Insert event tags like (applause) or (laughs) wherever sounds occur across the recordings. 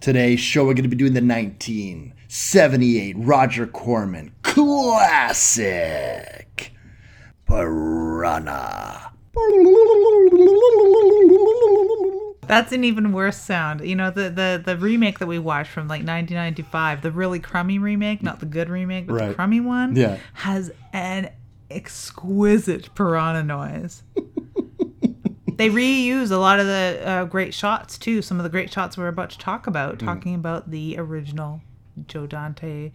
Today's show, we're going to be doing the 1978 Roger Corman classic Piranha. That's an even worse sound. You know, the, the, the remake that we watched from like 1995, the really crummy remake, not the good remake, but Right. the crummy one, Yeah. has an exquisite piranha noise. (laughs) they reuse a lot of the uh, great shots too. Some of the great shots we're about to talk Mm. about, talking about the original Joe Dante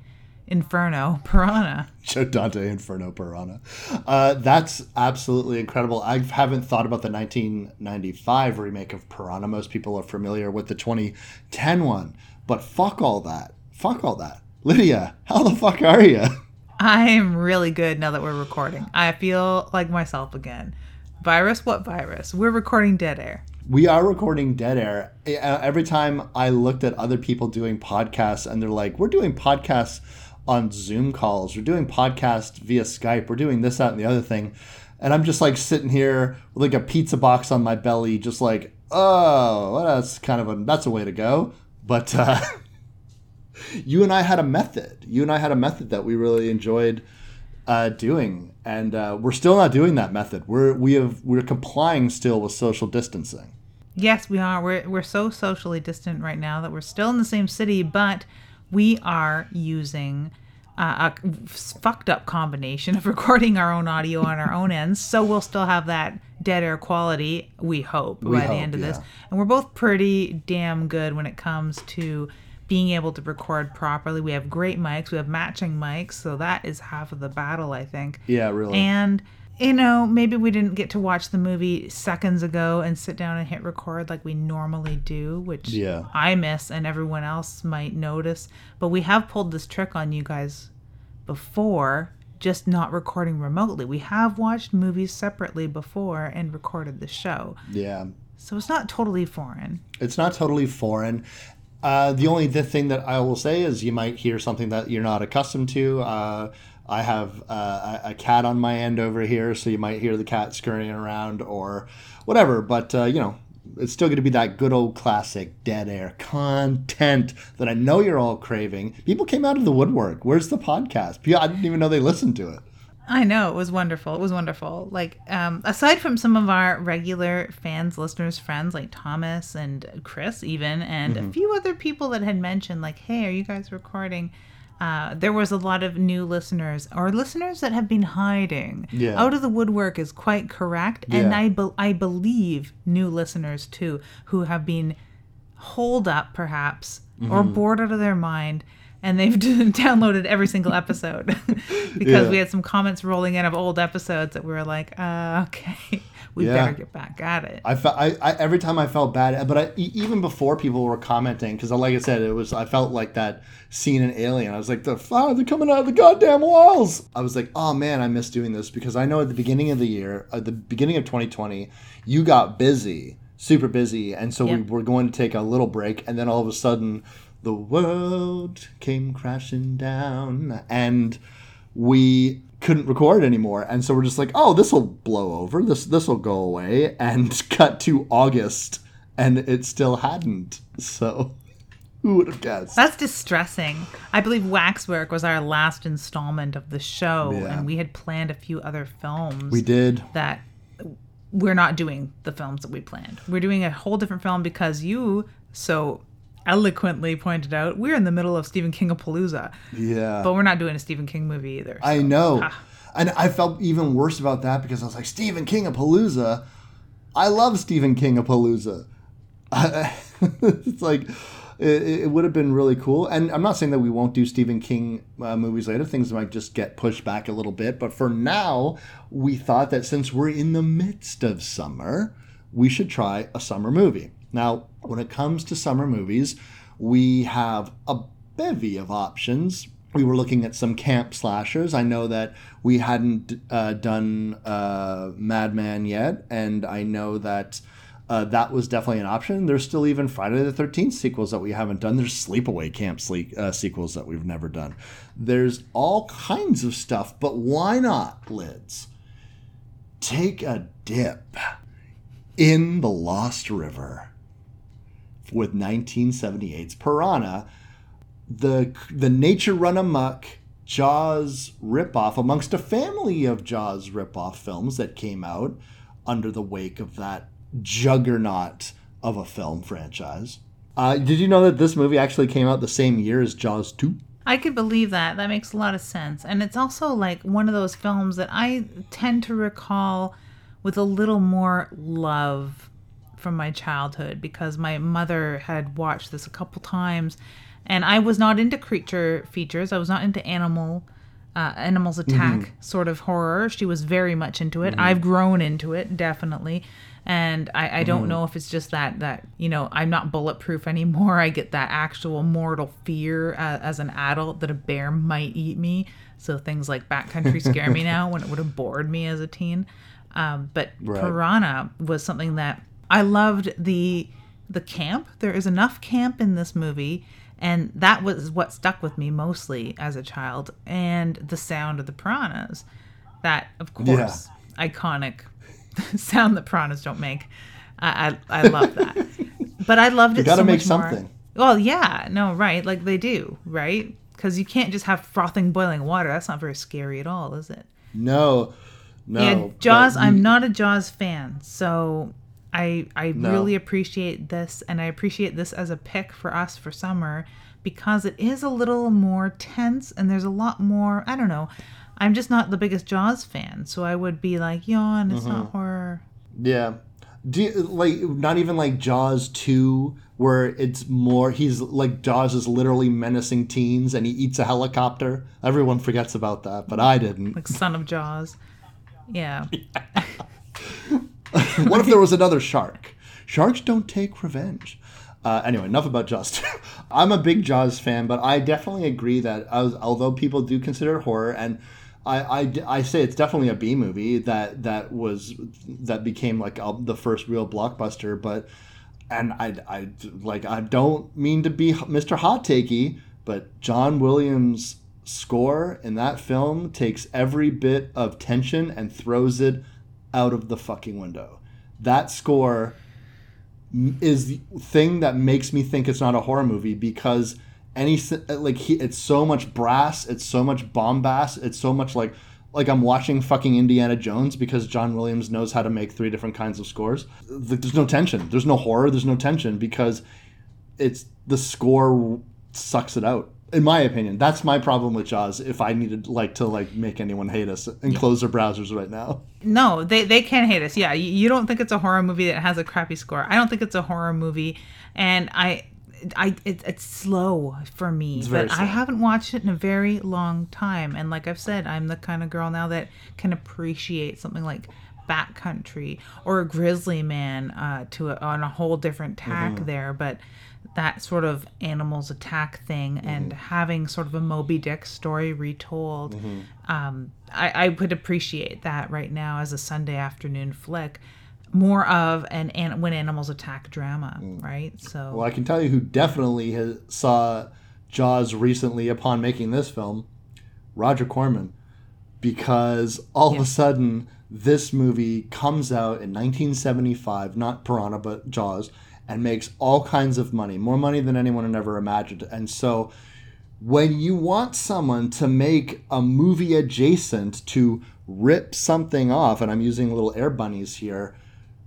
Inferno (laughs) Piranha. Joe Dante Inferno Piranha. Uh, that's absolutely incredible. I haven't thought about the 1995 remake of Piranha. Most people are familiar with the 2010 one, but fuck all that. Fuck all that. Lydia, how the fuck are you? I am really good now that we're recording. I feel like myself again. Virus? What virus? We're recording dead air. We are recording Dead Air. Uh, Every time I looked at other people doing podcasts and they're like, we're doing podcasts on Zoom calls, we're doing podcasts via Skype, we're doing this, that, and the other thing. And I'm just like sitting here with like a pizza box on my belly, just like, oh, well, that's kind of a, that's a way to go. But uh, (laughs) you and I had a method. You and I had a method that we really enjoyed uh, doing, and uh, we're still not doing that method. We're we have we're complying still with social distancing. Yes, we are. We're, we're so socially distant right now that we're still in the same city, but we are using uh, a fucked up combination of (laughs) recording our own audio on our own ends. So we'll still have that dead air quality, we hope, We by the end of this. And we're both pretty damn good when it comes to being able to record properly. We have great mics, we have matching mics. So that is half of the battle, I think. Yeah, really. And you know, maybe we didn't get to watch the movie seconds ago and sit down and hit record like we normally do, which Yeah. I miss and everyone else might notice. But we have pulled this trick on you guys before, just not recording remotely. We have watched movies separately before and recorded the show. yeah, So it's not totally foreign. it's not totally foreign. Uh, the only th- thing that I will say is you might hear something that you're not accustomed to. Uh, I have uh, a a cat on my end over here, so you might hear the cat scurrying around or whatever. But uh, you know, it's still going to be that good old classic dead air content that I know you're all craving. People came out of the woodwork. Where's the podcast? I didn't even know they listened to it. I know it was wonderful. It was wonderful. Like, um, aside from some of our regular fans, listeners, friends like Thomas and Chris, even, and Mm-hmm. a few other people that had mentioned, like, "Hey, are you guys recording?" Uh, there was a lot of new listeners or listeners that have been hiding. Yeah. Out of the woodwork is quite correct, and I be- I believe new listeners too who have been holed up perhaps or Mm-hmm. bored out of their mind and they've (laughs) downloaded every single episode (laughs) because Yeah. we had some comments rolling in of old episodes that we were like uh, okay (laughs) we Yeah. better get back at it I felt I, I every time I felt bad, but I, even before people were commenting, because like I said, it was I felt like that scene in Alien. I was like, the fuck, they're coming out of the goddamn walls. I was like, oh man, I miss doing this because I know at the beginning of the year, at the beginning of 2020, you got busy, super busy, and so we were going to take a little break, and then all of a sudden, the world came crashing down, and we couldn't record anymore. And so we're just like oh this will blow over. This this will go away. And (laughs) cut to august and it still hadn't. So who would have guessed? That's distressing. I believe waxwork was our last installment of the show Yeah. and we had planned a few other films we did. that we're not doing the films that we planned. We're doing a whole different film because you so eloquently pointed out we're in the middle of Stephen King of Palooza, yeah. But we're not doing a Stephen King movie either. i know. Ah. and i felt even worse about that because i was like stephen king of palooza? I love stephen king of palooza. (laughs) It's like it, it would have been really cool. And i'm not saying that we won't do stephen king uh, movies later. Things might just get pushed back a little bit. But for now we thought that since we're in the midst of summer we should try a summer movie. Now when it comes to summer movies we have a bevy of options we were looking at some camp slashers. I know that we hadn't uh, done uh, Madman yet, and I know that uh, that was definitely an option. There's still even Friday the 13th sequels that we haven't done. There's Sleepaway Camp sleep, uh, sequels that we've never done. There's all kinds of stuff, but why not, Lids? Take a dip in the Lost River with 1978's Piranha the the nature run amok Jaws ripoff amongst a family of Jaws ripoff films that came out under the wake of that juggernaut of a film franchise. Uh, did you know that this movie actually came out the same year as Jaws 2? I could believe that. That makes a lot of sense. And it's also like one of those films that I tend to recall with a little more love from my childhood because my mother had watched this a couple times and I was not into creature features. I was not into animal uh, animals attack mm-hmm. sort of horror. She was very much into it. Mm-hmm. I've grown into it definitely, and I, I don't mm-hmm. know if it's just that that you know I'm not bulletproof anymore. (laughs) I get that actual mortal fear uh, as an adult that a bear might eat me. So things like backcountry scare me (laughs) now when it would have bored me as a teen. Um, but right. Piranha was something that I loved the the camp. There is enough camp in this movie and that was what stuck with me mostly as a child and the sound of the piranhas that of course yeah. iconic (laughs) sound that piranhas don't make i i, I love that (laughs) but i loved it so. you gotta so make something more. well yeah no right like they do right because you can't just have frothing boiling water that's not very scary at all is it no no yeah jaws i'm not a jaws fan so I I no. really appreciate this and I appreciate this as a pick for us for summer because it is a little more tense and there's a lot more I don't know. I'm just not the biggest Jaws fan, so I would be like, yawn, it's mm-hmm. not horror. Yeah. Do you, like not even like Jaws 2 where it's more he's like Jaws is literally menacing teens and he eats a helicopter. Everyone forgets about that, but I didn't. Like son of Jaws. Yeah. yeah. (laughs) (laughs) (laughs) what if there was another shark? Sharks don't take revenge. Uh, anyway, enough about Jaws. (laughs) I'm a big Jaws fan, but I definitely agree that although people do consider it horror, and I, I, I say it's definitely a B movie that that was that became like a, the first real blockbuster. But and I, I like I don't mean to be Mr. Hot Takey, but John Williams' score in that film takes every bit of tension and throws it out of the fucking window. That score is the thing that makes me think it's not a horror movie because any like he, it's so much brass, it's so much bombast, it's so much like like I'm watching fucking Indiana Jones because John Williams knows how to make three different kinds of scores. There's no tension. There's no horror. There's no tension because it's the score sucks it out in my opinion, that's my problem with Jaws. If I needed like to like make anyone hate us and close their browsers right now. No, they they can hate us. Yeah, you, don't think it's a horror movie that has a crappy score. I don't think it's a horror movie, and I. I it, it's slow for me, but slow. I haven't watched it in a very long time. And like I've said, I'm the kind of girl now that can appreciate something like Backcountry or a Grizzly Man uh, to a, on a whole different tack mm-hmm. there. But that sort of animals attack thing mm-hmm. and having sort of a Moby Dick story retold. Mm-hmm. Um, I, I would appreciate that right now as a Sunday afternoon flick. More of an, an when animals attack drama, mm. right? So, well, I can tell you who definitely has, saw Jaws recently upon making this film, Roger Corman, because all yeah. of a sudden this movie comes out in 1975, not Piranha but Jaws, and makes all kinds of money, more money than anyone had ever imagined. And so when you want someone to make a movie adjacent to rip something off, and I'm using little air bunnies here,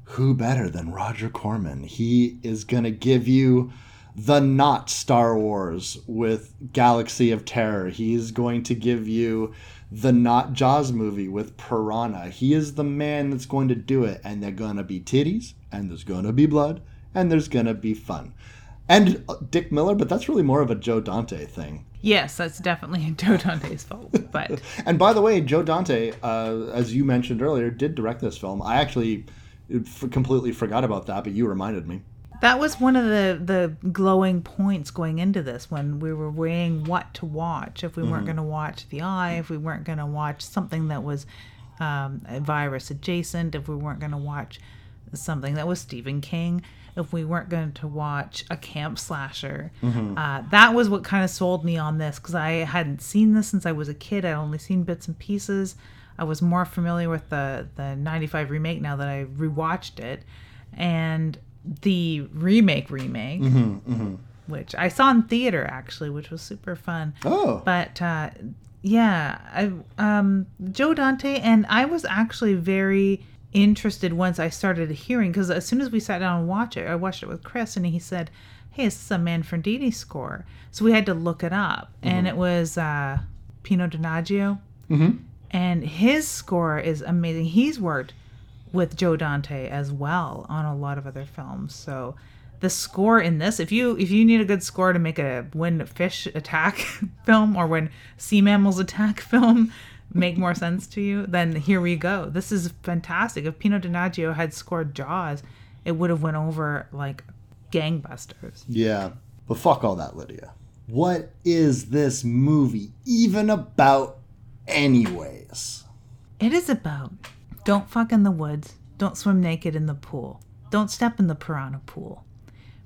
who better than Roger Corman? He is going to give you the not Star Wars with Galaxy of Terror. He's going to give you the not Jaws movie with Piranha. He is the man that's going to do it, and they're going to be titties, and there's going to be blood, and there's gonna be fun. And uh, Dick Miller, but that's really more of a Joe Dante thing. Yes, that's definitely (laughs) Joe Dante's fault. But (laughs) and by the way, Joe Dante, uh, as you mentioned earlier, did direct this film. I actually completely forgot about that, but you reminded me. that was one of the the glowing points going into this when we were weighing what to watch if we weren't going to watch the eye if we weren't going to watch something that was um, virus adjacent if we weren't going to watch something that was stephen king if we weren't going to watch a camp slasher. Uh, that was what kind of sold me on this because i hadn't seen this since i was a kid. I'd only seen bits and pieces. I was more familiar with the the 95 remake now that i rewatched it. And the remake remake which i saw in theater actually which was super fun. Oh. but uh, yeah I, um, joe dante and i was actually very interested once i started hearing because as soon as we sat down and watched it i watched it with chris and he said hey this is a manfredini score? So we had to look it up and it was uh, pino donaggio. And his score is amazing. He's worked with Joe Dante as well on a lot of other films. So the score in this, if you if you need a good score to make a when fish attack (laughs) film or when sea mammals attack (laughs) film make more sense to you, then here we go. This is fantastic. If Pino Donaggio had scored Jaws, it would have went over like gangbusters. Yeah. But fuck all that, Lydia. What is this movie even about, anyways? It is about don't fuck in the woods, don't swim naked in the pool, don't step in the piranha pool,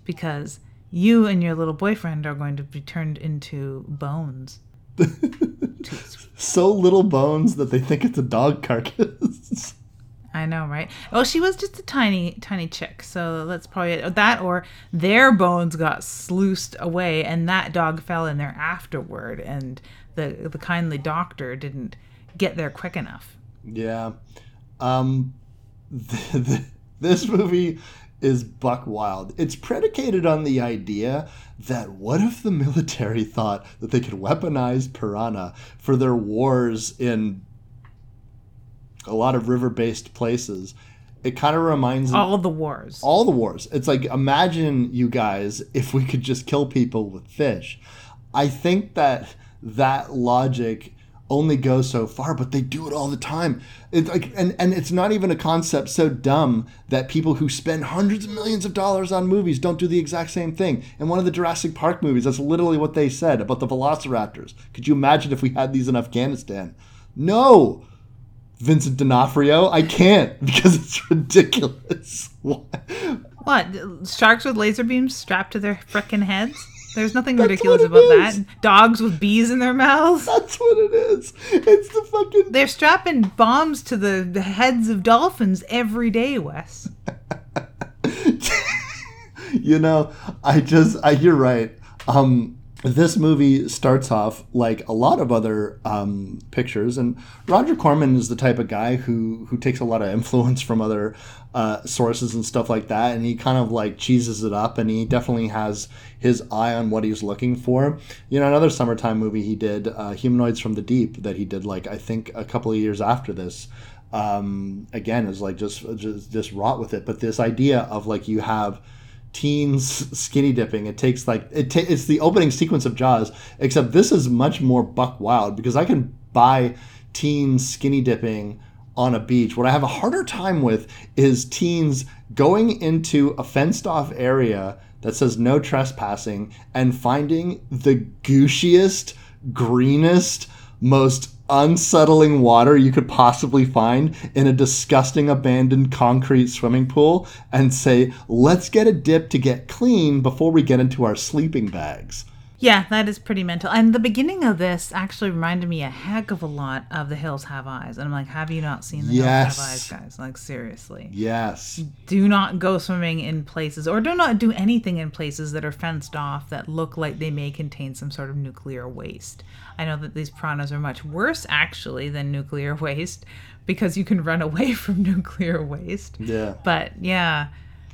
because you and your little boyfriend are going to be turned into bones. (laughs) So little bones that they think it's a dog carcass. (laughs) I know, right? Oh, she was just a tiny, tiny chick. So that's probably it. that, or their bones got sluiced away, and that dog fell in there afterward, and the the kindly doctor didn't get there quick enough. yeah. Um, th- (laughs) th- this movie is buck wild. It's predicated on the idea that what if the military (laughs) thought that they could weaponize piranha for their wars in a lot of river-based places? It kind of reminds All of the wars. all the wars. It's like imagine you guys if we could just kill people with fish. I think that that logic only go so far, but they do it all the time. It's like and and it's not even a concept so dumb that people who spend hundreds of millions of dollars on movies don't do the exact same thing. In one of the Jurassic Park movies, that's literally what they said about the velociraptors. Could you imagine if we had these in Afghanistan? No. Vincent D'Onofrio, I can't (laughs) because it's ridiculous. (laughs) What? Sharks with laser beams strapped to their frickin' heads? There's nothing That's ridiculous about is. that. Dogs with bees in their mouths? That's what it is. It's the fucking. They're strapping bombs to the, the heads of dolphins every day, Wes. (laughs) You know, I just. I, you're right. Um, this movie starts off like a lot of other um, pictures, and Roger Corman is the type of guy who who takes a lot of influence from other uh, sources and stuff like that, and he kind of like cheeses it up, and he definitely has his eye on what he's looking for. You know, another summertime movie he did, uh, Humanoids from the Deep, that he did like I think a couple of years after this. Um, again, is like just just just wrought with it, but this idea of like you have teens skinny dipping. It takes like it. It's the opening sequence of Jaws, except this is much more buck wild because I can buy teens skinny dipping on a beach. What I have a harder time with is teens going into a fenced off area that says no trespassing and finding the gooshiest, greenest, most unsettling water you could possibly find in a disgusting abandoned concrete swimming pool and say, let's get a dip to get clean before we get into our sleeping bags. Yeah, that is pretty mental. And the beginning of this actually reminded me a heck of a lot of The Hills Have Eyes. And I'm like, have you not seen The Yes. Hills Have Eyes, guys? Like, seriously. Yes. Do not go swimming in places, or do not do anything in places that are fenced off that look like they may contain some sort of nuclear waste. I know that these piranhas are much worse, actually, than nuclear (laughs) waste because you can run away (laughs) from nuclear waste. Yeah. But yeah,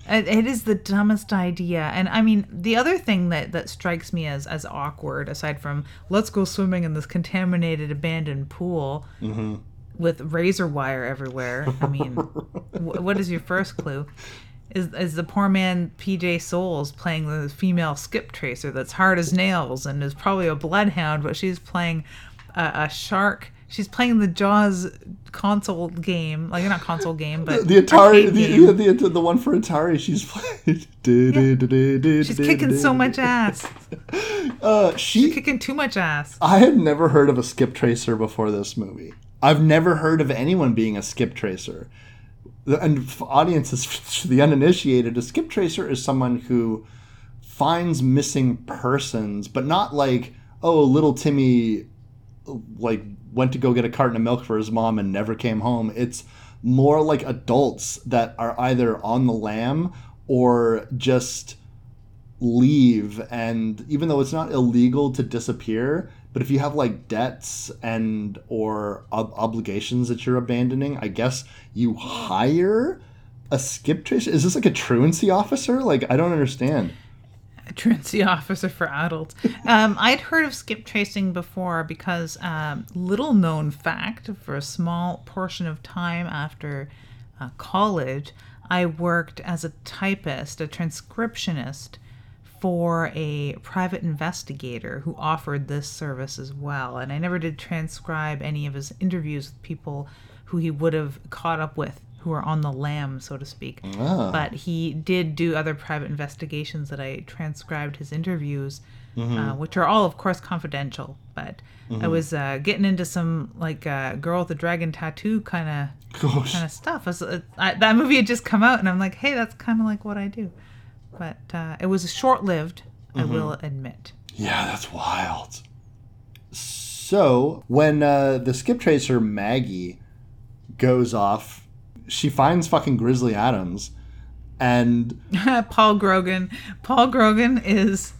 it, it is the dumbest idea. And I mean, the other thing that, that strikes me as, as awkward, aside from let's go swimming in this contaminated abandoned pool mm-hmm. with razor wire everywhere. I mean, (laughs) wh- what is your first clue? Is, is the poor man PJ Soles playing the female skip tracer that's hard as nails and is probably a bloodhound, but she's playing a, a shark she's playing the Jaws console game, like not console game, but The Atari, arcade the, yeah, the, the one for Atari, she's playing. (laughs) She's kicking so much ass. (laughs) Uh, she, Kicking too much ass. I had never heard of a skip tracer before this movie. I've never heard of anyone being a skip tracer. The- And for audiences, (laughs) the uninitiated, a skip tracer is someone who finds missing persons, but not like, oh, little Timmy, like went to go get a carton of milk for his mom and never came home. It's more like adults that are either on the lam or just leave. And even though it's not illegal to disappear but if you have like debts and or ob- obligations that you're abandoning i guess you hire a skip tracer is this like a truancy officer? Like i don't understand truancy (laughs) officer for adults. Um, I'd heard of skip tracing before because, um, little known fact, for a small portion of time after uh, college, I worked as a typist, a transcriptionist for a private investigator who offered this service as well. And I never did transcribe any of his interviews with people who he would have caught up with who are on the lam, so to speak. But he did do other private investigations that I transcribed his interviews, uh, which are all, of course, confidential. But I was uh, getting into some like uh, girl with a dragon tattoo kind of kind of stuff. I was, uh, I, that movie had just come out, and I'm like, hey, that's kind of like what I do. But uh, it was short lived, I will admit. Yeah, that's wild. So when uh, the skip tracer Maggie goes off, she finds fucking Grizzly Adams, and (laughs) Paul Grogan. Paul Grogan is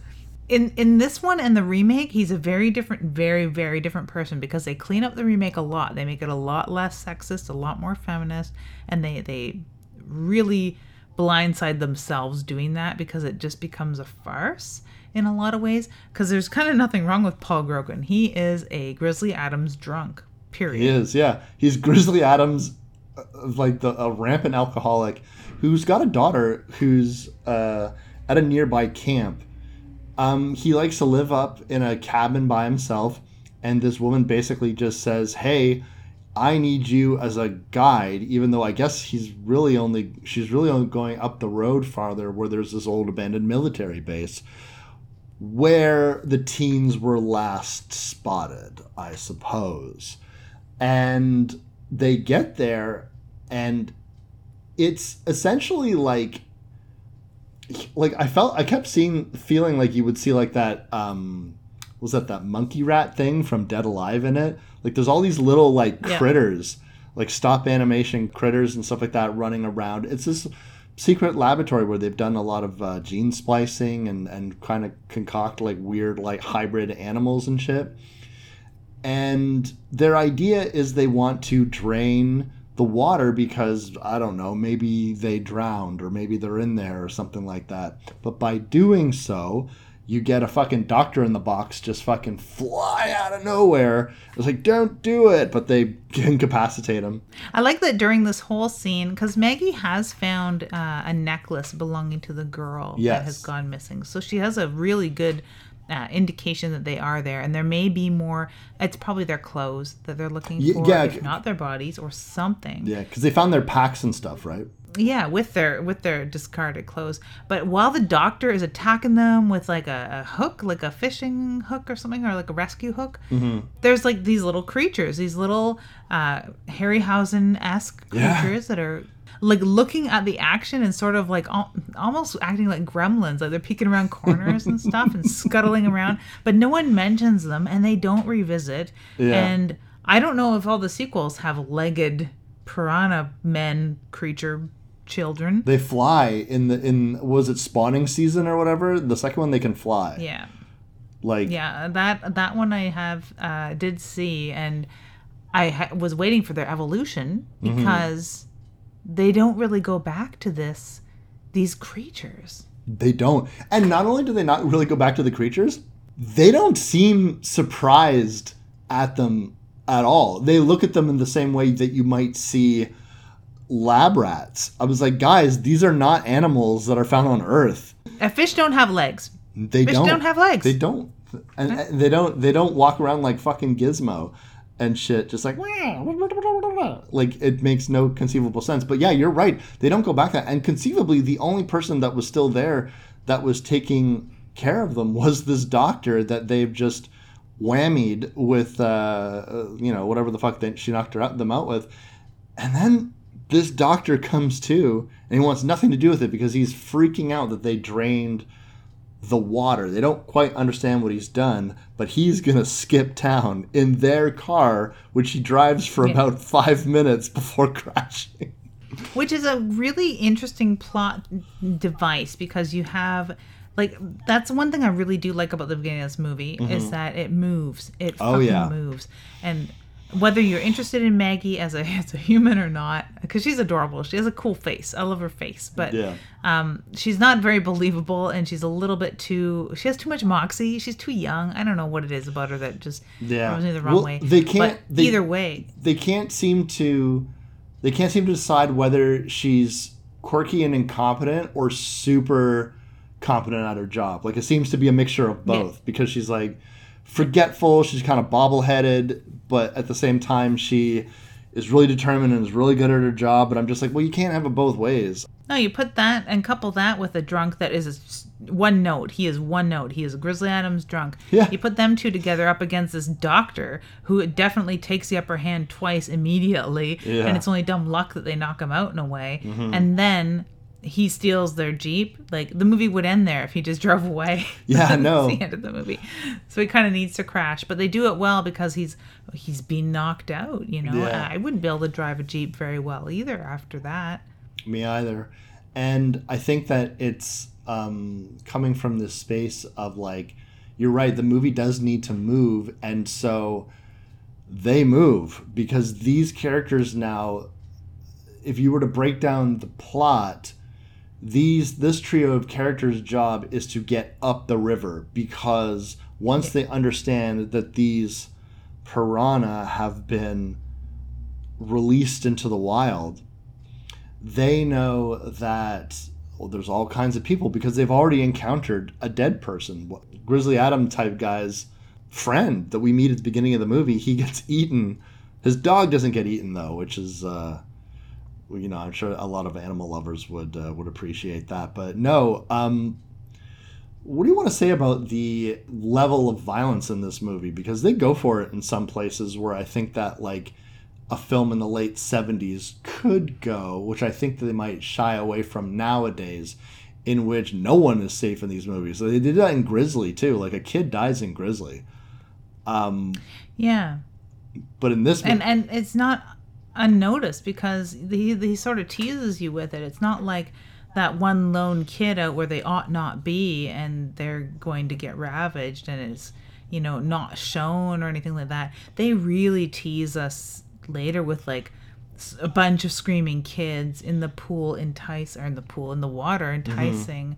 in in this one and the remake. He's a very different, very very different person because they clean up the remake a lot. They make it a lot less sexist, a lot more feminist, and they they really blindside themselves doing that because it just becomes a farce in a lot of ways. Because there's kind of nothing wrong with Paul Grogan. He is a Grizzly Adams drunk. Period. he is yeah, he's Grizzly Adams, like the a rampant alcoholic who's got a daughter who's uh, at a nearby camp. Um, he likes to live up in a cabin by himself, and this woman basically just says, "Hey." I need you as a guide, even though I guess he's really only she's really only going up the road farther where there's this old abandoned military base where the teens were last spotted, I suppose. And they get there and it's essentially like like I felt I kept seeing feeling like you would see like that um was that that monkey rat thing from Dead Alive in it? Like there's all these little like Yeah. critters, like stop animation critters and stuff like that running around. It's this secret laboratory where they've done a lot of uh, gene splicing and and kind of concoct like weird like hybrid animals and shit. And their idea is they want to drain the water because I don't know, maybe they drowned or maybe they're in there or something like that. But by doing so, you get a fucking doctor in the box just fucking fly out of nowhere. It's like, don't do it, but they (laughs) incapacitate him. I like that during this whole scene because Maggie has found uh, a necklace belonging to the girl Yes. that has gone missing. So she has a really good uh, indication that they are there, and there may be more. It's probably their clothes that they're looking for, yeah, if not their bodies or something. Yeah, because they found their packs and stuff, right? Yeah, with their with their discarded clothes. But while the doctor is attacking them with like a, a hook, like a fishing hook or something, or like a rescue hook, Mm-hmm. there's like these little creatures, these little uh, Harryhausen esque Yeah. creatures that are like looking at the action and sort of like al- almost acting like gremlins, like they're peeking around corners and (laughs) stuff and scuttling around. But no one mentions them and they don't revisit. Yeah. And I don't know if all the sequels have legged piranha men creature children. They fly in the in was it spawning season or whatever? The second one they can fly. Yeah, Like yeah. That that one I have uh, did see, and I ha- was waiting for their evolution Mm-hmm. because they don't really go back to this these creatures. They don't. And not only do they not really go back to the creatures, they don't seem surprised at them at all. They look at them in the same way that you might see lab rats. I was like, guys, these are not animals that are found on Earth. Uh, fish don't have legs. They Fish don't, don't have legs. They don't. And and they don't they don't walk around like fucking Gizmo. And shit, just like like it makes no conceivable sense. But yeah, you're right. They don't go back that, and conceivably, the only person that was still there that was taking care of them (laughs) was this doctor that they've just whammied with, uh, you know, whatever the fuck that she knocked her out, them out with, and then this doctor comes to, and he wants nothing to do with it because he's freaking out that they drained the water. They don't quite understand what he's done, but he's gonna skip town in their car, which he drives for Yeah. about five minutes before (laughs) crashing. which is a really interesting plot device because you have like that's one thing I really do like about the beginning of this movie is that it moves. It Mm-hmm. Oh, fucking yeah. moves. And whether you're interested in Maggie as a (laughs) as a human or not, because she's adorable. She has a cool face. I love her face, but Yeah. um, she's not very believable, and she's a little bit too. She has too much moxie. She's too young. I don't know what it is about her that just Yeah. rubs me the wrong Well, way. they can't- they- either way, They can't seem to they can't seem to decide whether she's quirky and incompetent or super competent at her job. Like it seems to be a mixture of both because she's like forgetful, she's kind of bobble-headed, but at the same time she is really determined and is really good at her job, but I'm just like, well, you can't have it both ways. No, you put that and couple that with a drunk that is one note. He is one note. He is a Grizzly Adams drunk. Yeah. You put them two together up against this doctor who definitely takes the upper hand twice immediately, Yeah. Mm-hmm. and it's only dumb luck that they knock him out in a way. And then he steals their jeep. Like the movie would end there if he just (laughs) drove away. Yeah, (laughs) no. the end of the movie. So he kind of needs to crash, but they do it well because he's he's been knocked out. You know, Yeah. I wouldn't be able to drive a jeep very well either after that. Me either. And I think that it's um, coming from this space of like, you're right, the movie does need to move. And so they move because these characters now, if you were to break down the plot, these this trio of characters' job is to get up the river because once they understand that these piranha have been released into the wild, they know that well, there's all kinds of people because they've already encountered a dead person. Grizzly Adam type guy's friend that we meet at the beginning of the movie, he gets eaten. His dog doesn't get eaten though, which is, uh, you know, I'm sure a lot of animal lovers would uh, would appreciate that. But no, um, what do you want to say about the level of violence in this movie? Because they go for it in some places where I think that like a film in the late 70s could go, which I think that they might shy away from nowadays, in which no one is safe in these movies. So they did that in Grizzly too. Like a kid dies in Grizzly. Um, Yeah. but in this and movie, and it's not unnoticed because he he sort of teases you with it. It's not like that one lone kid out where they ought not be and they're going to get ravaged and it's you know not shown or anything like that. They really tease us later with like a bunch of screaming kids in the pool entice or in the pool in the water enticing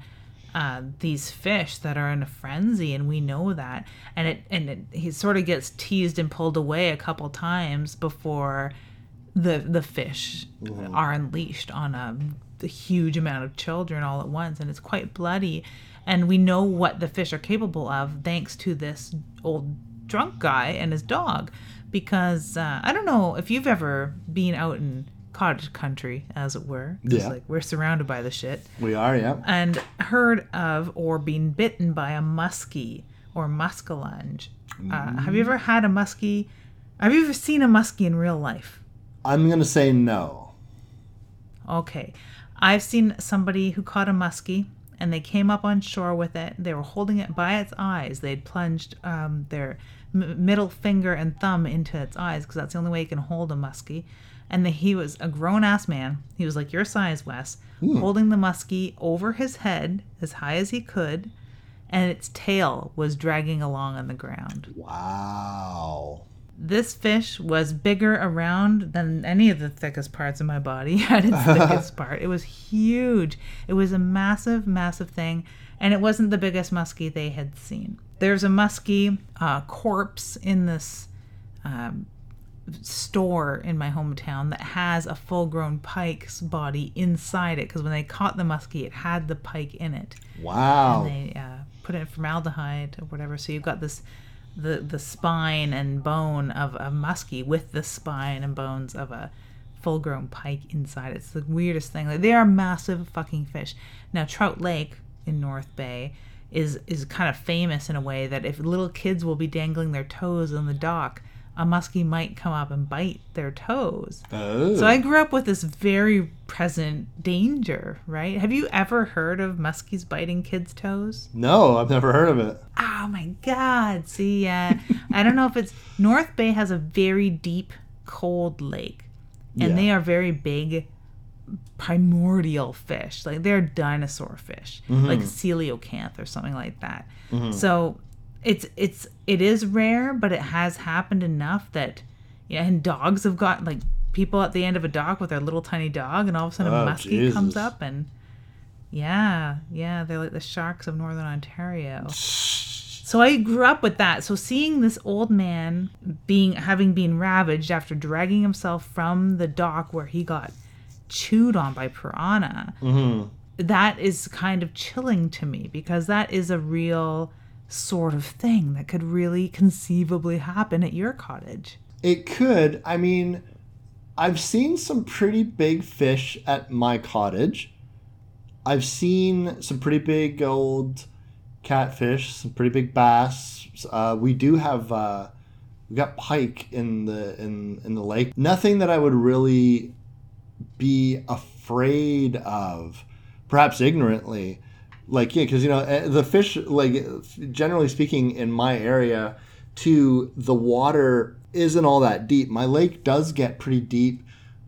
uh, these fish that are in a frenzy, and we know that. And it and it, he sort of gets teased and pulled away a couple times before the the fish are unleashed on a, a huge amount of children all at once, and it's quite bloody. And we know what the fish are capable of thanks to this old drunk guy and his dog, because uh, I don't know if you've ever been out in cottage country, as it were Yeah. like we're surrounded by the shit we are, yeah. and heard of or been bitten by a muskie or muskellunge. Uh, have you ever had a muskie? Have you ever seen a muskie in real life? I'm going to say no. Okay. I've seen somebody who caught a muskie and they came up on shore with it. They were holding it by its eyes. They'd plunged um, their m- middle finger and thumb into its eyes because that's the only way you can hold a muskie. And the, he was a grown ass man. He was like your size, Wes, holding the muskie over his head as high as he could, and its tail was dragging along on the ground Wow. This fish was bigger around than any of the thickest parts of my body (laughs) at its thickest (laughs) part. It was huge. It was a massive, massive thing, and it wasn't the biggest muskie they had seen. There's a muskie uh, corpse in this um, store in my hometown that has a full-grown pike's body inside it because when they caught the muskie, it had the pike in it Wow. And they uh, put it in formaldehyde or whatever. So you've got this the the spine and bone of a muskie with the spine and bones of a full grown pike inside. It's the weirdest thing. Like they are massive fucking fish. Now Trout Lake in North Bay is is kind of famous in a way that if little kids will be dangling their toes on the dock, a muskie might come up and bite their toes. Oh. So I grew up with this very present danger, right? Have you ever heard of muskies biting kids' toes? no, I've never heard of it. Oh my god. See, uh, (laughs) I don't know if it's North Bay has a very deep, cold lake. And Yeah. they are very big primordial fish. Like they're dinosaur fish. Like a coelacanth or something like that. So it's it's it is rare, but it has happened enough that yeah, and dogs have got like people at the end of a dock with their little tiny dog and all of a sudden Oh, a muskie comes up and yeah, yeah, they're like the sharks of northern Ontario. So I grew up with that. So seeing this old man being having been ravaged after dragging himself from the dock where he got chewed on by piranha, mm-hmm. that is kind of chilling to me because that is a real sort of thing that could really conceivably happen at your cottage. It could. I mean, I've seen some pretty big fish at my cottage. I've seen some pretty big old catfish, some pretty big bass. Uh, we do have uh, we got pike in the in in the lake. Nothing that I would really be afraid of, perhaps ignorantly. Like yeah, because you know eh, the fish. Like generally speaking, in my area, too, the water isn't all that deep. My lake does get pretty deep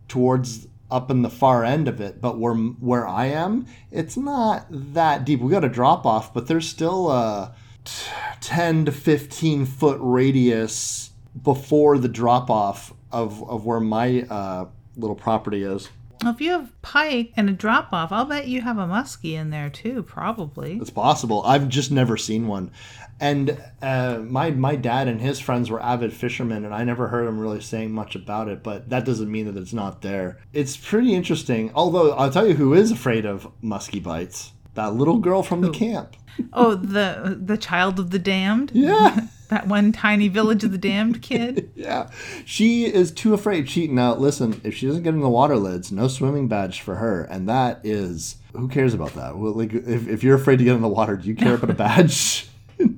towards up in the far end of it, but where where I am, it's not that deep. We got a drop off, but there's still a t- 10 to 15 foot radius before the drop off of, of where my uh, little property is. Well, if you have pike and a drop off, I'll bet you have a muskie in there too, probably. It's possible. I've just never seen one. And uh, my my dad and his friends were avid fishermen, and I never heard them really saying much about it. But that doesn't mean that it's not there. It's pretty interesting. Although I'll tell you who is afraid of muskie bites. That little girl from the oh. camp. Oh, the the child of the damned. Yeah. (laughs) That one tiny village of the damned kid. (laughs) Yeah, she is too afraid. She now listen. If she doesn't get in the water lids, no swimming badge for her, and that is who cares about that? Well, like if, if you're afraid to get in the water, do you care about a badge? (laughs)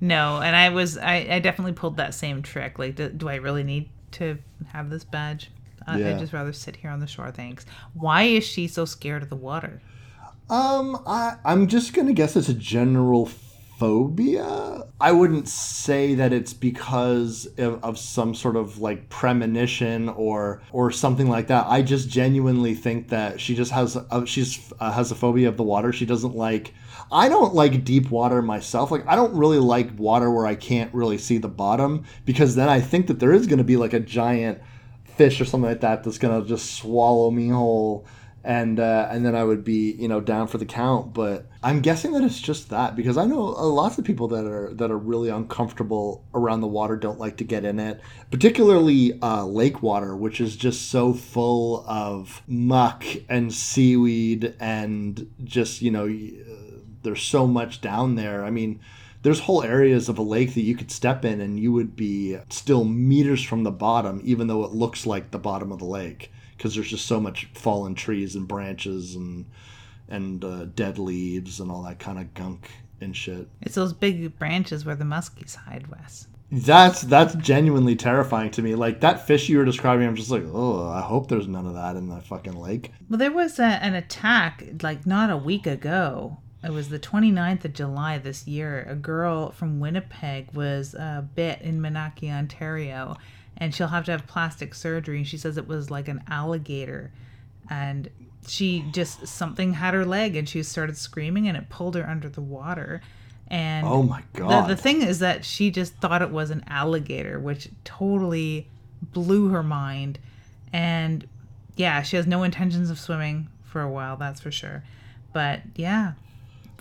No, and I was I, I definitely pulled that same trick. Like, do, do I really need to have this badge? I, Yeah. I'd just rather sit here on the shore. Thanks. Why is she so scared of the water? Um, I, I'm just gonna guess it's a general phobia. I wouldn't say that it's because of, of some sort of like premonition or or something like that. I just genuinely think that she just has a, she's uh, has a phobia of the water. She doesn't like. I don't like deep water myself. Like I don't really like water where I can't really see the bottom because then I think that there is gonna be like a giant fish or something like that that's gonna just swallow me whole and uh, and then I would be you know down for the count. But I'm guessing that it's just that because I know uh, lots of people that are that are really uncomfortable around the water, don't like to get in it, particularly uh, lake water, which is just so full of muck and seaweed and just you know uh, there's so much down there. I mean. There's whole areas of a lake that you could step in and you would be still meters from the bottom, even though it looks like the bottom of the lake because there's just so much fallen trees and branches and and uh, dead leaves and all that kind of gunk and shit. It's those big branches where the muskies hide, Wes. That's that's genuinely terrifying to me. Like that fish you were describing, I'm just like, oh, I hope there's none of that in the fucking lake. Well, there was a, an attack like not a week ago. It was the 29th of July this year. A girl from Winnipeg was uh, bit in Minaki, Ontario, and she'll have to have plastic surgery. And she says it was like an alligator. And she just, something had her leg and she started screaming and it pulled her under the water. And Oh my god. the thing is that she just thought it was an alligator, which totally blew her mind. And yeah, she has no intentions of swimming for a while, that's for sure. But yeah,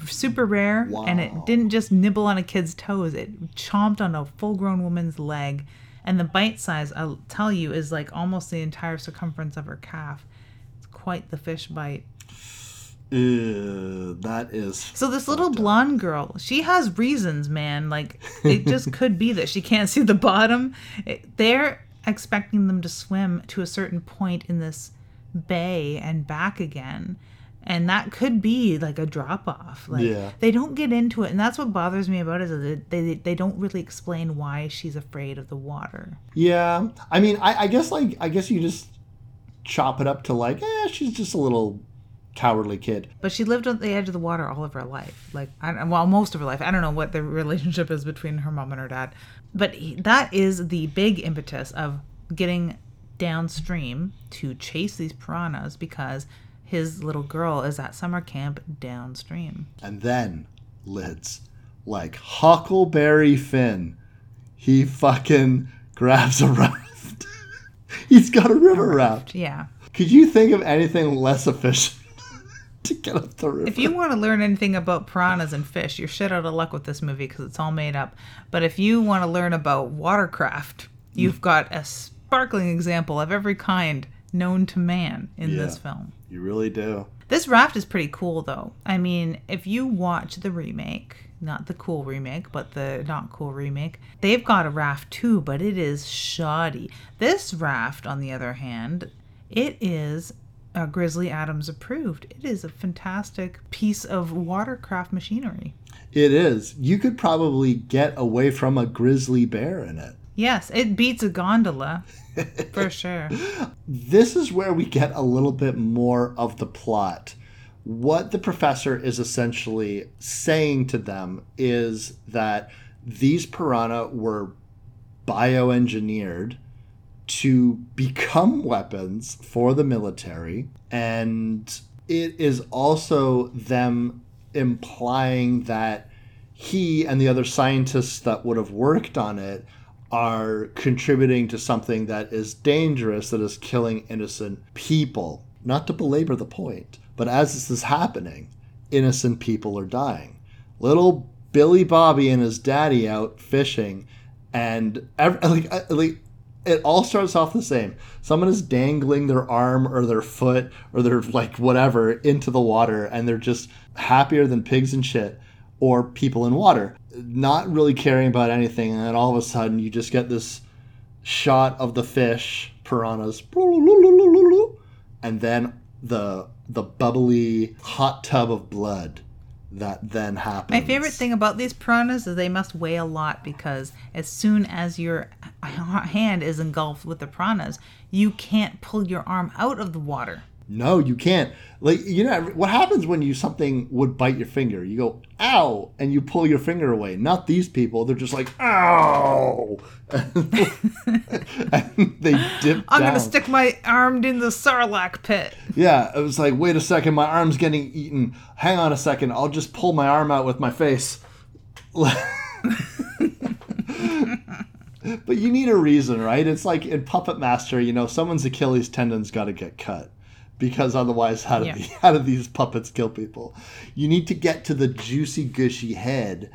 super rare. Wow. And it didn't just nibble on a kid's toes, it chomped on a full grown woman's leg. And the bite size, I'll tell you, is like almost the entire circumference of her calf. It's quite the fish bite. Ew, that is. So this little blonde girl, she has reasons, man. Like it just (laughs) could be that she can't see the bottom. It- they're expecting them to swim to a certain point in this bay and back again. And that could be like a drop off. Like Yeah. they don't get into it, and that's what bothers me about it is that they they don't really explain why she's afraid of the water. Yeah, I mean, I, I guess like I guess you just chop it up to like, eh, she's just a little cowardly kid. But she lived on the edge of the water all of her life. Like, I, well, most of her life. I don't know what the relationship is between her mom and her dad. But he, that is the big impetus of getting downstream to chase these piranhas because his little girl is at summer camp downstream. And then, lids, like Huckleberry Finn, he fucking grabs a raft. (laughs) He's got a river raft. Yeah. Could you think of anything less efficient (laughs) to get up the river? If you want to learn anything about piranhas and fish, you're shit out of luck with this movie because it's all made up. But if you want to learn about watercraft, you've mm. got a sparkling example of every kind known to man in this film. You really do. This raft is pretty cool, though. I mean, if you watch the remake, not the cool remake, but the not cool remake, they've got a raft too, but it is shoddy. This raft, on the other hand, it is uh, Grizzly Adams approved. It is a fantastic piece of watercraft machinery. It is. You could probably get away from a grizzly bear in it. Yes, it beats a gondola for sure. this is where we get a little bit more of the plot. What the professor is essentially saying to them is that these piranha were bioengineered to become weapons for the military, and it is also them implying that he and the other scientists that would have worked on it are contributing to something that is dangerous, that is killing innocent people. Not to belabor the point, but as this is happening, innocent people are dying. Little Billy Bobby and his daddy out fishing, and ev (laughs) like, like it all starts off the same. Someone is dangling their arm or their foot or their like whatever into the water, and they're just happier than pigs and shit or people in water, not really caring about anything. And then all of a sudden, you just get this shot of the fish piranhas, and then the the bubbly hot tub of blood that then happens. My favorite thing about these piranhas is they must weigh a lot because as soon as your hand is engulfed with the piranhas, you can't pull your arm out of the water. No, you can't. Like you know what happens when you something would bite your finger? You go ow, and you pull your finger away. Not these people. They're just like ow, (laughs) and they dip I'm down. gonna stick my arm in the sarlacc pit. Yeah, it was like wait a second, my arm's getting eaten. Hang on a second, I'll just pull my arm out with my face. (laughs) but you need a reason, right? It's like in Puppet Master, you know, someone's Achilles tendon's got to get cut because otherwise, how do Yeah. the, (laughs) how do these puppets kill people? You need to get to the juicy, gushy head.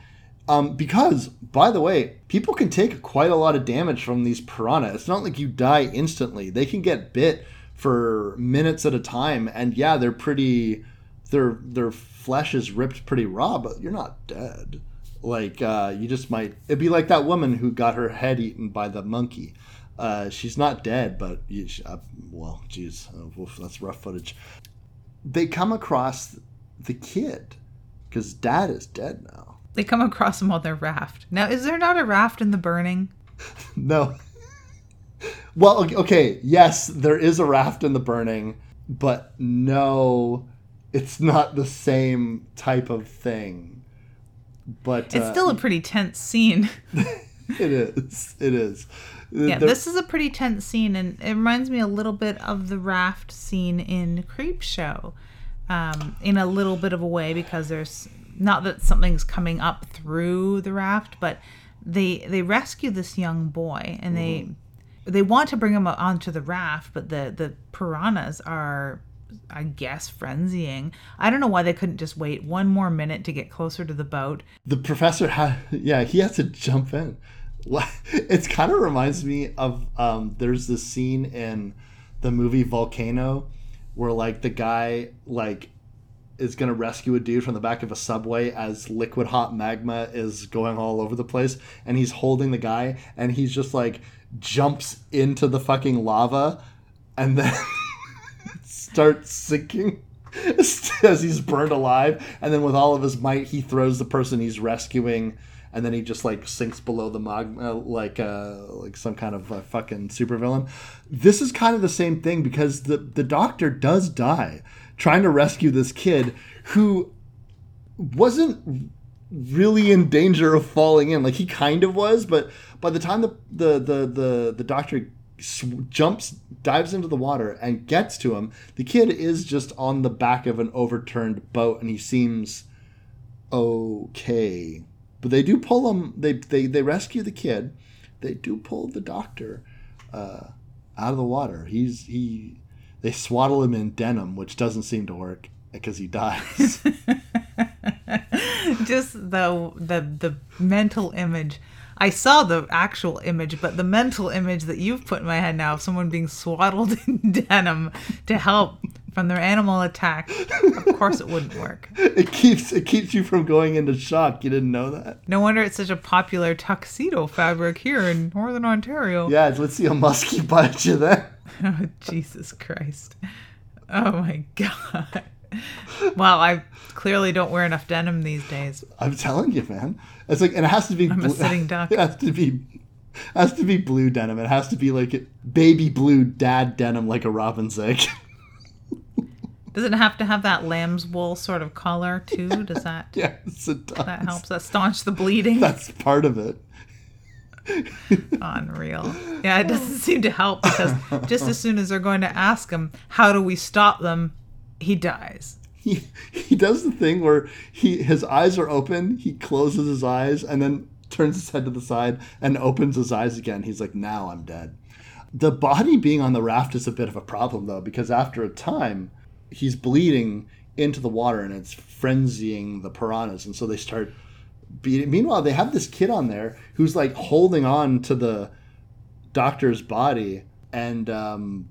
Um, because, by the way, people can take quite a lot of damage from these piranha. It's not like you die instantly. They can get bit for minutes at a time, and yeah, they're pretty. Their their flesh is ripped pretty raw, but you're not dead. Like uh, you just might. It'd be like that woman who got her head eaten by the monkey. Uh, she's not dead, but you, uh, well, geez, uh, woof, that's rough footage. They come across the kid because dad is dead now. They come across him on their raft. Now, is there not a raft in the burning? (laughs) No. Well, okay- okay, yes, there is a raft in the burning, but no, it's not the same type of thing. But It's uh, still a pretty tense scene. (laughs) it is. It is. Yeah, this is a pretty tense scene, and it reminds me a little bit of the raft scene in Creep Show, um, in a little bit of a way because there's not that something's coming up through the raft, but they they rescue this young boy and they they want to bring him onto the raft, but the the piranhas are. I guess frenzying. I don't know why they couldn't just wait one more minute to get closer to the boat. the professor had yeah he has to jump in (laughs) it kind of reminds me of um, there's this scene in the movie volcano where like the guy like is going to rescue a dude from the back of a subway as liquid hot magma is going all over the place and he's holding the guy and he's just like jumps into the fucking lava and then (laughs) starts sinking (laughs) as he's burned alive and then with all of his might he throws the person he's rescuing and then he just like sinks below the magma like uh like some kind of uh, fucking supervillain. This is kind of the same thing because the the doctor does die trying to rescue this kid who wasn't really in danger of falling in. Like he kind of was but by the time the the the the, the doctor jumps dives into the water and gets to him the kid is just on the back of an overturned boat and he seems okay but they do pull him they they, they rescue the kid. They do pull the doctor uh, out of the water. He's he they swaddle him in denim which doesn't seem to work because he dies. (laughs) (laughs) Just the the the mental image. I saw the actual image but the mental image that you've put in my head now of someone being swaddled (laughs) in denim to help from their animal attack of course it wouldn't work (laughs) it keeps it keeps you from going into shock you didn't know that no wonder it's such a popular tuxedo fabric here in northern ontario yeah let's see a muskie (laughs) bite you there (laughs) oh jesus christ oh my god well, I clearly don't wear enough denim these days. I'm telling you, man. It's like, and it has to be. I'm a sitting duck. It has to be, has to be blue denim. It has to be like baby blue dad denim, like a robin's egg. Does it have to have that lamb's wool sort of color too? Does (laughs) that? yes, it does. That helps. That staunch the bleeding. That's part of it. (laughs) Unreal. Yeah, it doesn't seem to help because just as soon as they're going to ask him, how do we stop them? he dies. He he does the thing where he his eyes are open, he closes his eyes and then turns his head to the side and opens his eyes again. He's like, "Now I'm dead." The body being on the raft is a bit of a problem though because after a time he's bleeding into the water and it's frenzying the piranhas and so they start beating. Meanwhile, they have this kid on there who's like holding on to the doctor's body and um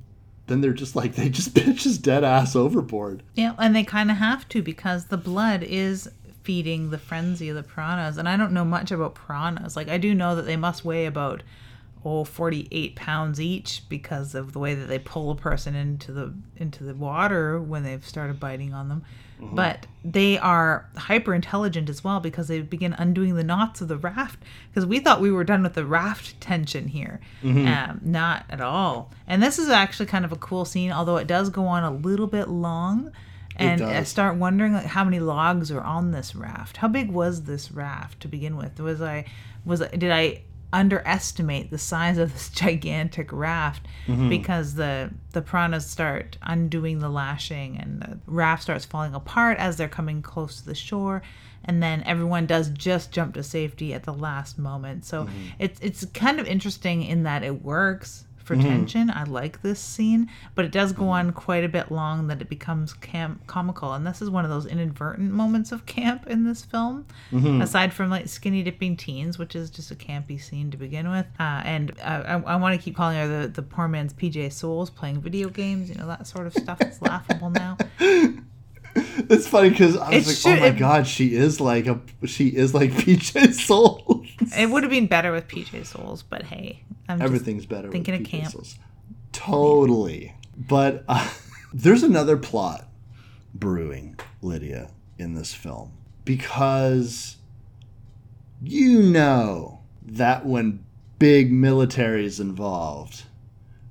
then they're just like (laughs) they just pitch his dead ass overboard. Yeah, and they kind of have to because the blood is feeding the frenzy of the piranhas. And I don't know much about piranhas. Like I do know that they must weigh about oh 48 pounds each because of the way that they pull a person into the into the water when they've started biting on them. Mm-hmm. But they are hyper intelligent as well because they begin undoing the knots of the raft. Because we thought we were done with the raft tension here, mm-hmm. um, not at all. And this is actually kind of a cool scene, although it does go on a little bit long. And I start wondering like how many logs are on this raft. How big was this raft to begin with? Was I was I, did I underestimate the size of this (laughs) gigantic raft mm-hmm. because the the piranhas start undoing the lashing and the raft starts falling apart as they're coming close to the shore and then everyone does just jump to safety at the last moment so mm-hmm. it's it's kind of interesting in that it works for mm-hmm. tension. I like this scene, but it does go on quite a bit long that it becomes camp comical, and this is one of those inadvertent moments of camp in this film. Mm-hmm. Aside from like skinny dipping teens, which is just a campy scene to begin with, uh, and I, I want to keep calling her the the poor man's PJ Soles playing video games, you know that sort of stuff. It's laughable now. (laughs) It's funny because I was it like, should, "Oh my it, god, she is like a she is like (laughs) PJ Soles." It would have been better with PJ Soles, but hey, I'm everything's better. Thinking of camp. Soles. Totally, but uh, (laughs) there's another plot brewing, Lydia, in this film because you know that when big military is involved,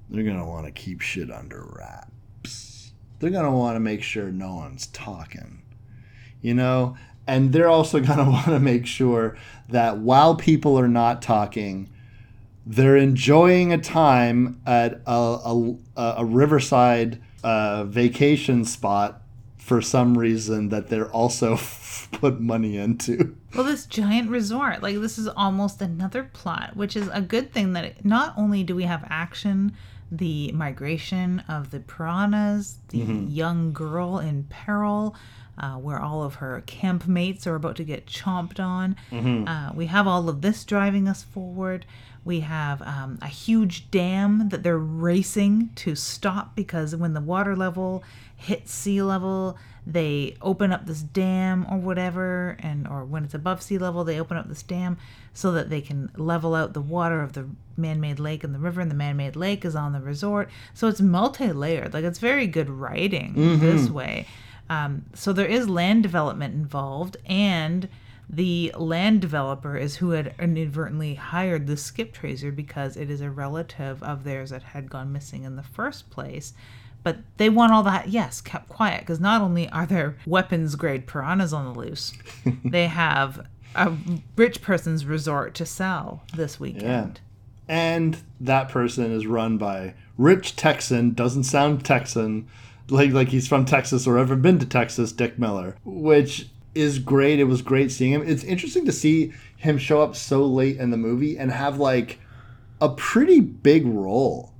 they're gonna want to keep shit under wraps they're going to want to make sure no one's talking, you know? And they're also going to want to make sure that while people are not talking, they're enjoying a time at a, a, a riverside uh, vacation spot for some reason that they're also (laughs) put money into. Well, this giant resort, like this is almost another plot, which is a good thing that it, not only do we have action the migration of the piranhas, the mm-hmm. young girl in peril, uh, where all of her campmates are about to get chomped on. Uh, we have all of this driving us forward. We have um, a huge dam that they're racing to stop because when the water level hits sea level, they open up this dam or whatever, and or when it's above sea level, they open up this dam so that they can level out the water of the man-made lake and the river, and the man-made lake is on the resort. So it's multi-layered. Like it's very good writing this way. Um, so there is land development involved, and the land developer is who had inadvertently hired the skip tracer because it is a relative of theirs that had gone missing in the first place. But they want all that, yes, kept quiet because not only are there weapons grade piranhas on the loose, (laughs) they have a rich person's resort to sell this weekend. And that person is run by rich Texan, doesn't sound Texan, like like he's from Texas or ever been to Texas, Dick Miller, which is great. It was great seeing him. It's interesting to see him show up so late in the movie and have like a pretty big role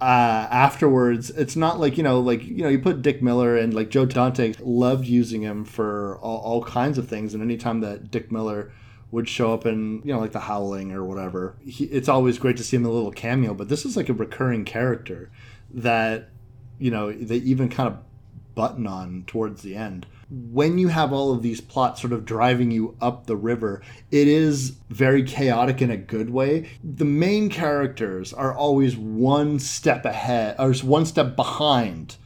uh, afterwards. It's not like you know, like you know, you put Dick Miller and like Joe Dante loved using him for all, all kinds of things, and anytime that Dick Miller would show up in you know like the Howling or whatever, he, it's always great to see him in a little cameo. But this is like a recurring character that you know they even kind of button on towards the end. When you have all of these plots sort of driving you up the river, it is very chaotic in a good way. The main characters are always one step ahead or one step behind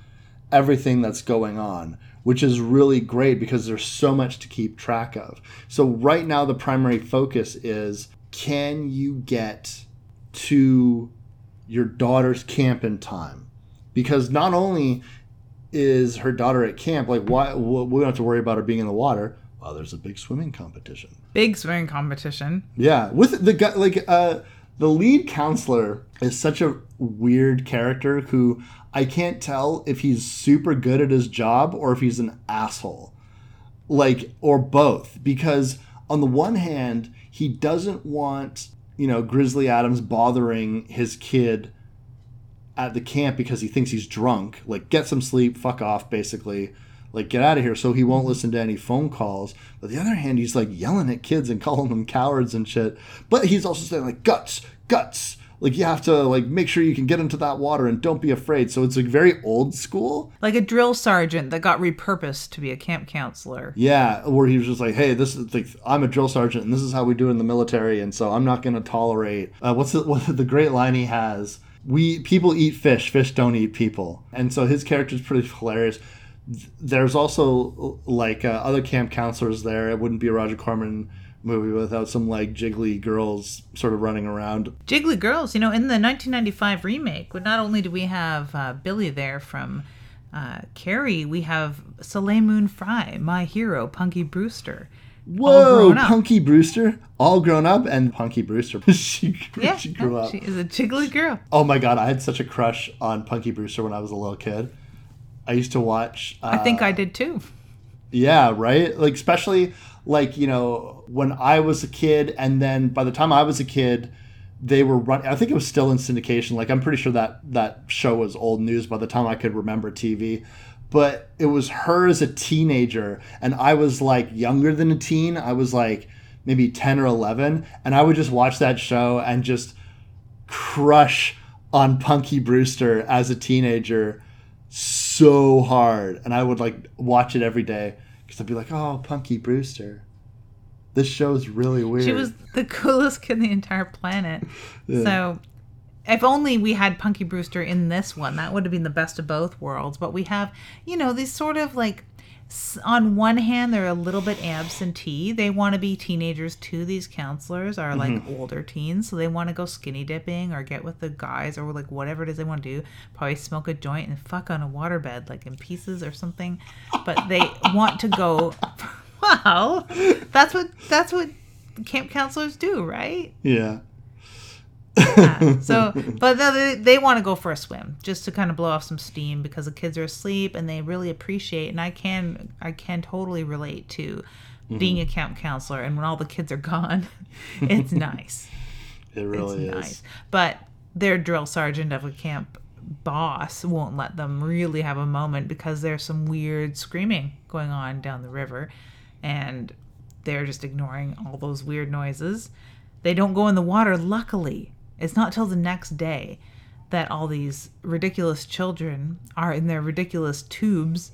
everything that's going on, which is really great because there's so much to keep track of. So, right now, the primary focus is can you get to your daughter's camp in time? Because not only is her daughter at camp, like, why we don't have to worry about her being in the water. Well, there's a big swimming competition. Big swimming competition. Yeah, with the guy like uh the lead counselor is such a weird character who I can't tell if he's super good at his job or if he's an asshole. Like or both because on the one hand, he doesn't want, you know, Grizzly Adams bothering his kid at the camp because he thinks he's drunk. Like get some sleep, fuck off basically. Like get out of here. So he won't listen to any phone calls. But the other hand he's like yelling at kids and (laughs) calling them cowards and shit. But he's also saying like guts guts. Like you have to like make sure you can get into that water and don't be afraid. So it's like very old school. Like a drill sergeant that got repurposed to be a camp counselor. yeah where he was just like hey this is like i'm a drill sergeant and this is how we do it in the military and so i'm not going to tolerate uh, what's the, (laughs) what the great line he has we people eat fish fish don't eat people and so his character is pretty hilarious there's also like uh, other camp counselors there. It wouldn't be a Roger Corman movie without some like jiggly girls sort of running around. Jiggly Girls, you know, in the 1995 remake, but not only do we have uh, Billy there from uh, Carrie, we have Soleil Moon Frye, my hero, Punky Brewster. Whoa. Punky Brewster, all grown up, and Punky Brewster, (laughs) she, Yeah, she grew yeah, up. she is a jiggly girl. Oh my god, I had such a crush on Punky Brewster when I was a little kid. I used to watch. Uh, I think I did too. Yeah, right? Like especially like, you know, when I was a kid and then by the time I was a kid, they were running I think it was still in syndication. Like I'm pretty sure that that show was old news by the time I could remember TV. But it was her as a teenager and I was like younger than a teen. I was like maybe 10 or 11 and I would just watch that show and just crush on Punky Brewster as a teenager so hard, and I would like watch it every day because I'd be like, "Oh, Punky Brewster, this show's really weird." She was the coolest kid on the entire planet. (laughs) So, if only we had Punky Brewster in this one, that would have been the best of both worlds. But we have, you know, these sort of like, on one hand, they're a little bit absentee. They want to be teenagers too. These counselors are like Mm-hmm. older teens, so they want to go skinny dipping or get with the guys or like whatever it is they want to do. Probably smoke a joint and fuck on a waterbed, like in pieces or something. But they want to go. (laughs) Well, that's what that's what camp counselors do, right? yeah, Yeah. So, (laughs) but they, they want to go for a swim just to kind of blow off some steam because the kids are asleep and they really appreciate. And I can I can totally relate to mm-hmm. being a camp counselor. And when all the kids are gone, (laughs) it's (laughs) nice. it really it's is. nice. But they're drill sergeant of a camp boss won't let them really have a moment because there's some weird screaming going on down the river and they're just ignoring all those weird noises. They don't go in the water, luckily. It's not till the next day that all these ridiculous children are in their ridiculous tubes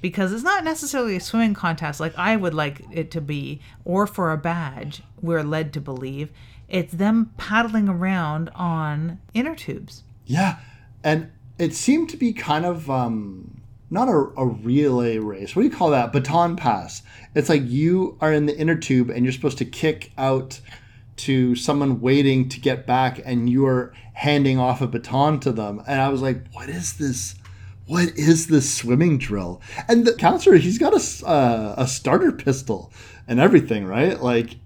because it's not necessarily a swimming contest like I would like it to be or for a badge, we're led to believe. It's them paddling around on inner tubes. Yeah, and it seemed to be kind of um, not a, a relay race. What do you call that? Baton pass. It's like you are in the inner tube and you're supposed to kick out to someone waiting to get back, and you are handing off a baton to them. And I was like, what is this? What is this swimming drill? And the counselor, he's got a, uh, a starter pistol and everything, right? Like,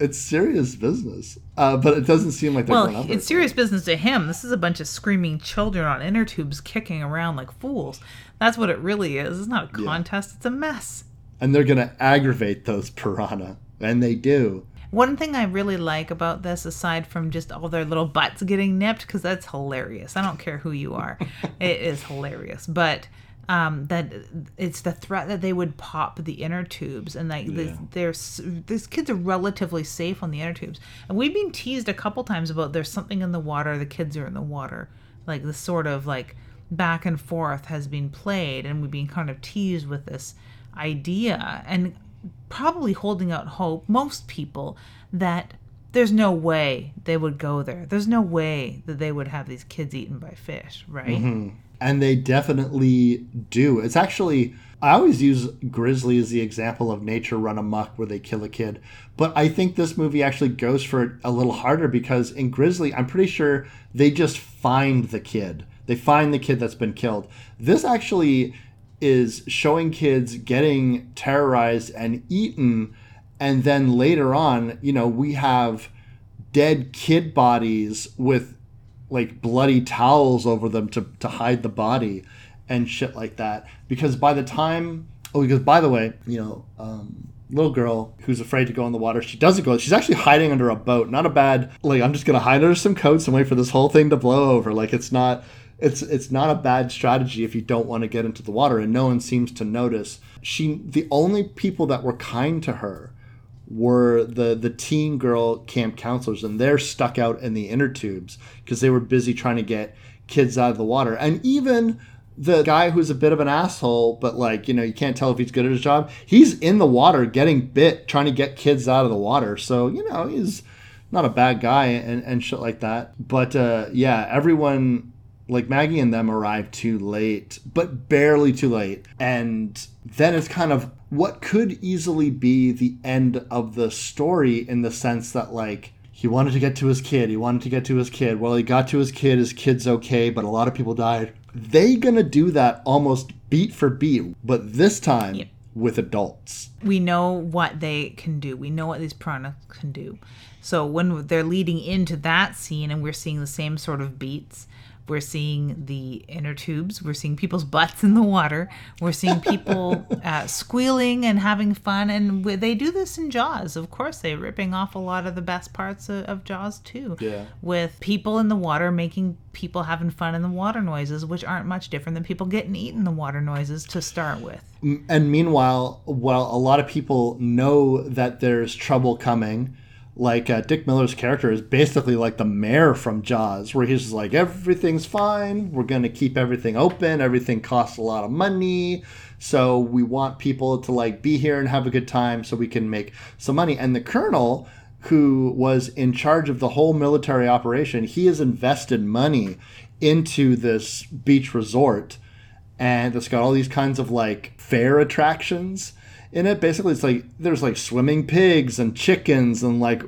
it's serious business. Uh, but it doesn't seem like they're going Well, it's it. serious business to him. This is a bunch of screaming children on inner tubes kicking around like fools. That's what it really is. It's not a contest, it's a mess. and they're gonna aggravate those piranha, and they do. One thing I really like about this, aside from just all their little butts getting nipped, because that's hilarious. I don't care who you are, (laughs) it is hilarious. But um, that it's the threat that they would pop the inner tubes, and like Yeah. there's these kids are relatively safe on the inner tubes. And we've been teased a couple times about there's something in the water, the kids are in the water, like this sort of like back and forth has been played, and we've been kind of teased with this idea and probably holding out hope most people that there's no way they would go there there's no way that they would have these kids eaten by fish right mm-hmm. and they definitely do. It's actually I always use Grizzly as the example of nature run amok where they kill a kid, but I think this movie actually goes for it a little harder because in Grizzly, I'm pretty sure they just find the kid. They find the kid that's been killed. This actually is showing kids getting terrorized and eaten and then later on, you know, we have dead kid bodies with like bloody towels over them to, to hide the body and shit like that. Because by the time, oh, because by the way, you know, um, little girl who's afraid to go in the water, she doesn't go. She's actually hiding under a boat. Not a bad like. I'm just gonna hide under some coats and wait for this whole thing to blow over. Like it's not. It's it's not a bad strategy if you don't want to get into the water, and no one seems to notice. She the only people that were kind to her were the the teen girl camp counselors and they're stuck out in the inner tubes because they were busy trying to get kids out of the water. And even the guy who's a bit of an asshole but like you know you can't tell if he's good at his job he's in the water getting bit trying to get kids out of the water. So you know he's not a bad guy and, and shit like that. But uh, yeah everyone like Maggie and them arrive too late, but barely too late. And then it's kind of what could easily be the end of the story in the sense that, like, he wanted to get to his kid. He wanted to get to his kid. Well, he got to his kid. His kid's okay, but a lot of people died. They gonna do that almost beat for beat, but this time Yep. with adults. we know what they can do we know what these piranhas can do so when they're leading into that scene and we're seeing the same sort of beats we're seeing the inner tubes. We're seeing people's butts in the water. We're seeing people (laughs) uh, squealing and having fun. And they do this in jaws. Of course they're ripping off a lot of the best parts of, of jaws too. Yeah. with people in the water making people having fun in the water noises which aren't much different than people getting eaten in the water noises to start with. And meanwhile, while a lot of people know that there's trouble coming, like uh, Dick Miller's character is basically like the mayor from Jaws, where he's like, everything's fine. We're going to keep everything open. Everything costs a lot of money. So we want people to like be here and have a good time so we can make some money. And the colonel, who was in charge of the whole military operation, he has invested money into this beach resort and it's got all these kinds of like fair attractions in it. Basically, it's like there's like swimming pigs and chickens and like,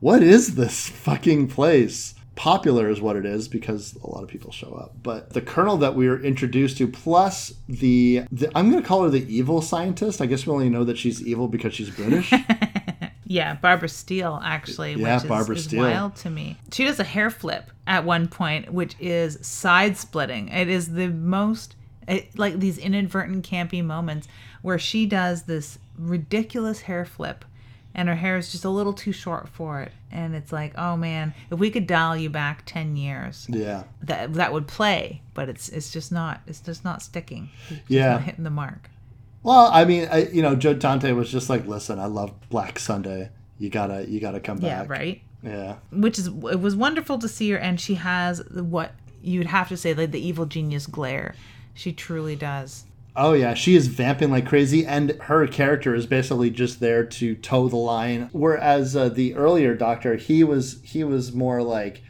what is this (laughs) fucking place? Popular is what it is because a lot of people show up. But the colonel that we were introduced to, plus the, the I'm gonna call her the evil scientist. I guess we only know that she's evil because she's British. (laughs) Yeah, Barbara Steele actually, Yeah, which is, Barbara is Steele. wild to me. She does a hair flip at one point, which is side splitting. It is the most it, like these inadvertent campy moments where she does this ridiculous hair flip and her hair is just a little too short for it. And it's like, oh man, if we could dial you back ten years, Yeah. that that would play. But it's it's just not it's just not sticking. It's Yeah. not hitting the mark. Well, I mean, I, you know, Joe Dante was just like, listen, I love Black Sunday. You gotta, you gotta come back Yeah, right. Yeah. Which is it was wonderful to see her, and she has what you'd have to say like the evil genius glare. She truly does. Oh yeah, she is vamping like crazy, and her character is basically just there to toe the line. Whereas uh, the earlier Doctor, he was he was more like,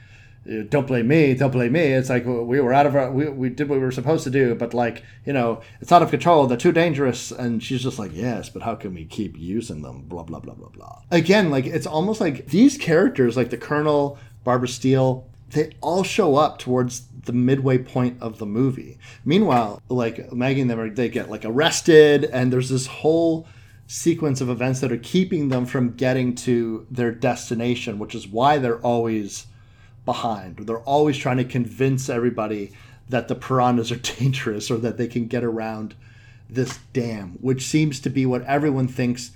"Uh, "Don't blame me, don't blame me." It's like we were out of our, we, we did what we were supposed to do, but like you know, it's out of control. They're too dangerous, and she's just like, "Yes, but how can we keep using them?" Blah blah blah blah blah. Again, like it's almost like these characters, like the Colonel, Barbara Steele, they all show up towards the midway point of the movie. Meanwhile, like Maggie and them, are, they get like arrested, and there's this whole sequence of events that are keeping them from getting to their destination, which is why they're always behind. They're always trying to convince everybody that the piranhas are (laughs) dangerous or that they can get around this dam, which seems to be what everyone thinks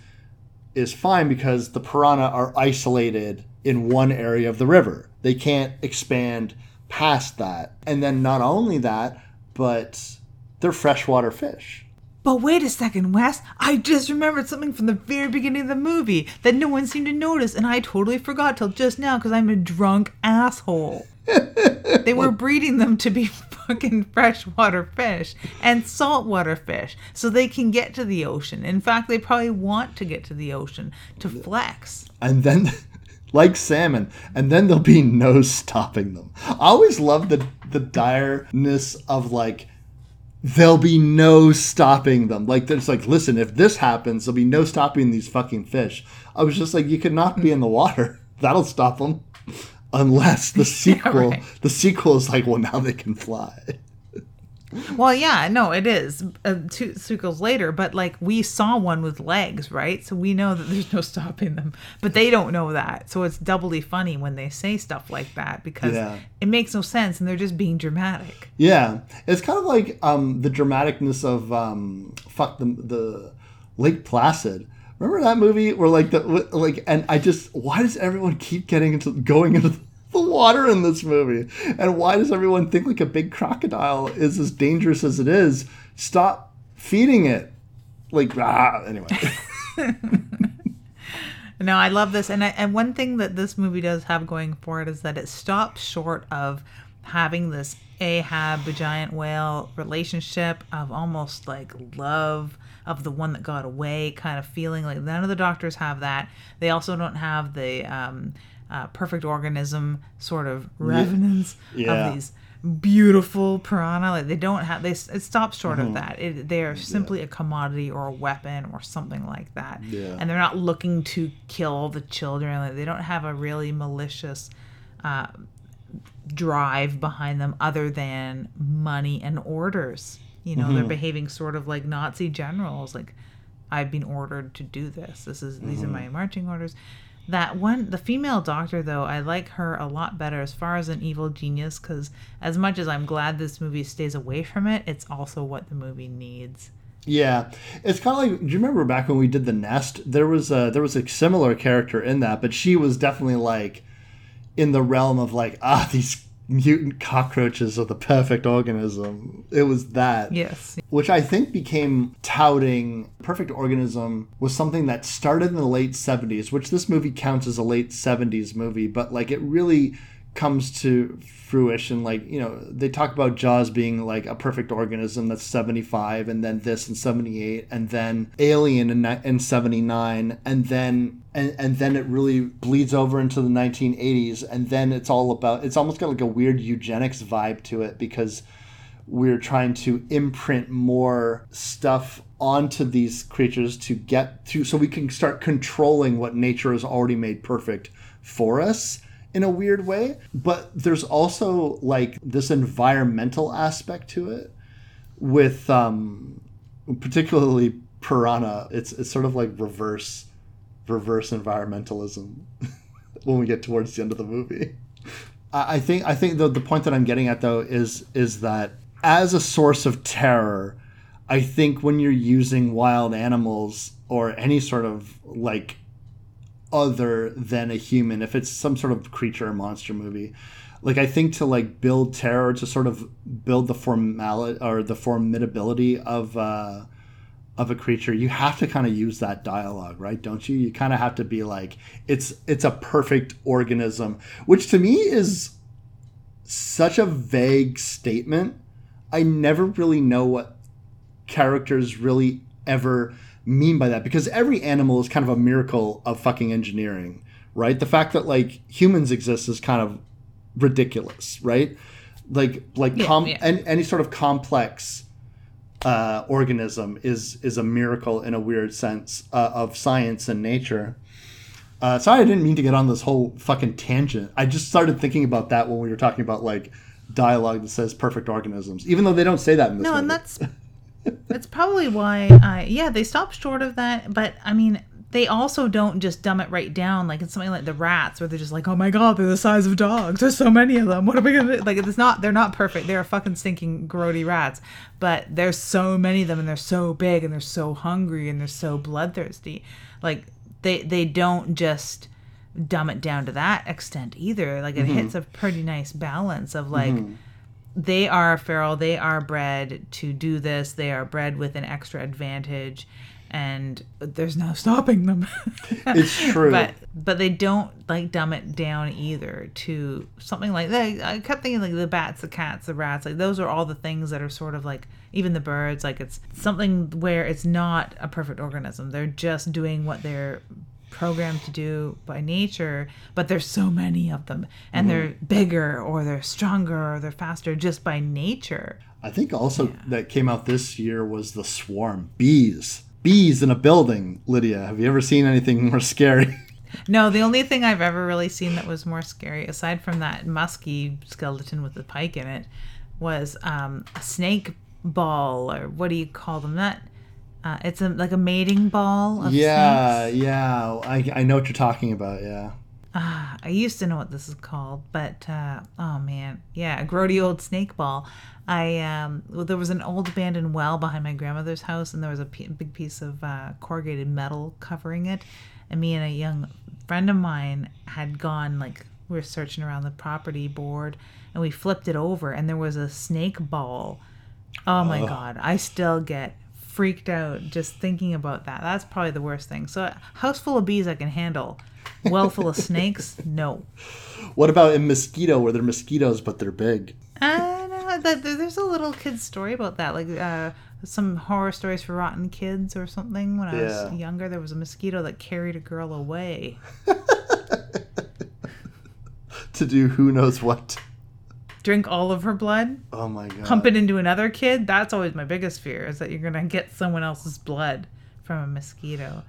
is fine because the piranha are isolated in one area of the river. They can't expand past that. And then not only that, but they're freshwater fish. But wait a second, Wes. I just remembered something from the very beginning of the movie that no one seemed to notice, and I totally forgot till just now because I'm a drunk asshole. (laughs) they were breeding them to be (laughs) fucking freshwater fish and saltwater fish so they can get to the ocean. In fact, they probably want to get to the ocean to flex. And then like salmon, and then there'll be no stopping them. I always love the the direness of like there'll be no stopping them. Like there's like, listen, if this happens, there'll be no stopping these fucking fish. I was just like, you could not be in the water. (laughs) That'll stop them. Unless the (laughs) sequel, right. the sequel is like, well, now they can fly. Well, yeah, no, it is uh, two sequels later, but like we saw one with legs, right? So we know that (laughs) there's no stopping them, but they don't know that. So it's doubly funny when they say stuff like that because Yeah. it makes no sense and they're just being dramatic. Yeah, it's kind of like um, the dramaticness of um, fuck the the Lake Placid. Remember that movie where like the like and I just why does everyone keep getting into going into the water in this movie and why does everyone think like a big crocodile is as dangerous as it is? Stop feeding it. Like ah anyway. (laughs) (laughs) No, I love this, and I, and one thing that this movie does have going for it is that it stops short of having this Ahab the giant whale relationship of almost like love of the one that got away kind of feeling. Like none of the doctors have that. They also don't have the um, uh, perfect organism sort of revenants Yeah. of these beautiful piranha. Like they don't have they it stops short of that. It, they are simply a commodity or a weapon or something like that. Yeah. and they're not looking to kill the children. Like they don't have a really malicious uh, drive behind them other than money and orders. You know they're behaving sort of like nazi generals. Like i've been ordered to do this. This is these are my marching orders that one the female doctor though i like her a lot better as far as an evil genius because as much as i'm glad this movie stays away from it it's also what the movie needs Yeah, it's kind of like. Do you remember back when we did the Nest? There was a there was a similar character in that, but she was definitely like in the realm of like (laughs) ah these mutant cockroaches are the perfect organism. It was that. yes Which I think became touting perfect organism was something that started in the late 70s, which this movie counts as a late 70s movie, but like it really comes to fruition like you know they talk about jaws being like a perfect organism that's 75 and then this in 78 and then alien in, in 79 and then and, and then it really bleeds over into the 1980s and then it's all about it's almost got like a weird eugenics vibe to it because we're trying to imprint more stuff onto these creatures to get to so we can start controlling what nature has already made perfect for us in a weird way but there's also like this environmental aspect to it with um particularly piranha. It's it's sort of like reverse reverse environmentalism (laughs) when we get towards the end of the movie. I I think I think the the point that I'm getting at though is is that as a source of terror, I think when you're using wild animals or any sort of like other than a human if it's some sort of creature or monster movie. Like i think to like build terror to sort of build the formality or the formidability of uh of a creature you have to kind of use that dialogue right? Don't you? You kind of have to be like it's it's a perfect organism which to me is such a vague statement. I never really know what characters really ever mean by that because every animal is kind of a miracle of fucking engineering, right? The fact that like humans exist is kind of ridiculous, right? Like like Yeah, com- yeah. Any, any sort of complex uh, organism is is a miracle in a weird sense uh, of science and nature. Uh, sorry, I didn't mean to get on this whole fucking tangent. I just started thinking about that when we were talking about like dialogue that says perfect organisms, even though they don't say that in this No, movie. and that's (laughs) that's probably why I yeah they stopped short of that. But I mean, they also don't just dumb it right down like it's something like the rats where they're just like, oh my god, they're the size of dogs. There's so many of them. What are we gonna do? like? It's not they're not perfect. They're fucking stinking grody rats. But there's so many of them, and they're so big, and they're so hungry, and they're so bloodthirsty. Like they they don't just dumb it down to that extent either. Like it mm-hmm. hits a pretty nice balance of like mm-hmm. They are feral they are bred to do this they are bred with an extra advantage and there's no stopping them (laughs) it's true. but but they don't like dumb it down either to something like that i kept thinking like the bats the cats the rats like those are all the things that are sort of like even the birds like it's something where it's not a perfect organism they're just doing what they're programmed to do by nature but there's so many of them and they're bigger or they're stronger or they're faster just by nature I think also that came out this year was the swarm bees. Bees in a building. Lydia, have you ever seen anything (laughs) more scary? No, the only thing I've ever really seen that was more scary, aside from that musky skeleton with the pike in it, was um, a snake ball, or what do you call them? That uh, it's a like a mating ball of yeah, snakes. yeah. I, I know what you're talking about. Yeah. Ah, I used to know what this is called, but uh, oh man, yeah, a grody old snake ball. I um, well, there was an old abandoned well behind my grandmother's house, and there was a p- big piece of uh, corrugated metal covering it. And me and a young friend of mine had gone like we were searching around the property board, and we flipped it over, and there was a snake ball. Oh my god, I still get freaked out just thinking about that. That's probably the worst thing. So, a house full of bees I can handle. Well full of snakes, (laughs) no. What about in mosquito where they're mosquitoes but they're big? Uh, no, that, there's a little kid's story about that, like uh, some horror stories for rotten kids or something. When I Yeah. was younger, there was a mosquito that carried a girl away. (laughs) To do who knows what. Drink all of her blood, Oh my god. pump it into another kid. That's always my biggest fear is that you're gonna get someone else's blood from a mosquito.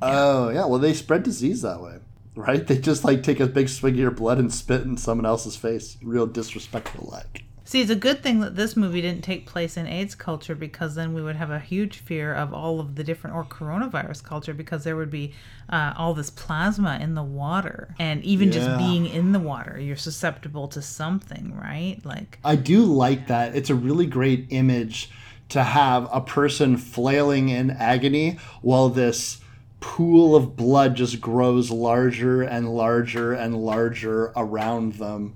Oh yeah. Well, they spread disease that way, right? They just like take a big swig of your blood and spit in someone else's face. Real disrespectful, like. See, it's a good thing that this movie didn't take place in AIDS culture because then we would have a huge fear of all of the different, or coronavirus culture, because there would be uh, all this plasma in the water. And even just being in the water, you're susceptible to something, right? Like, I do like that. It's a really great image to have a person flailing in agony while this pool of blood just grows larger and larger and larger around them.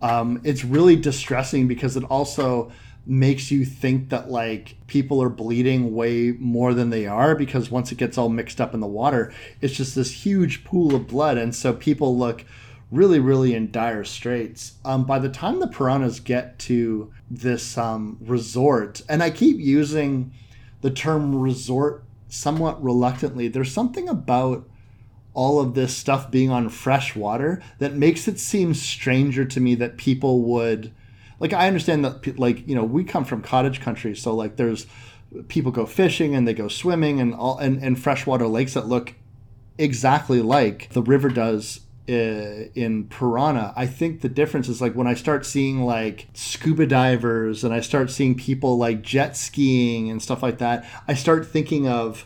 Um, it's really distressing because it also makes you think that like people are bleeding way more than they are because once it gets all mixed up in the water it's just this huge pool of blood. And so people look really really in dire straits. Um, by the time the piranhas get to this um, resort and i keep using the term resort somewhat reluctantly there's something about all of this stuff being on fresh water that makes it seem stranger to me that people would like i understand that like you know we come from cottage country so like there's people go fishing and they go swimming and all and, and freshwater lakes that look exactly like the river does uh, in Piranha. I think the difference is like when I start seeing like scuba divers and I start seeing people like jet skiing and stuff like that, I start thinking of,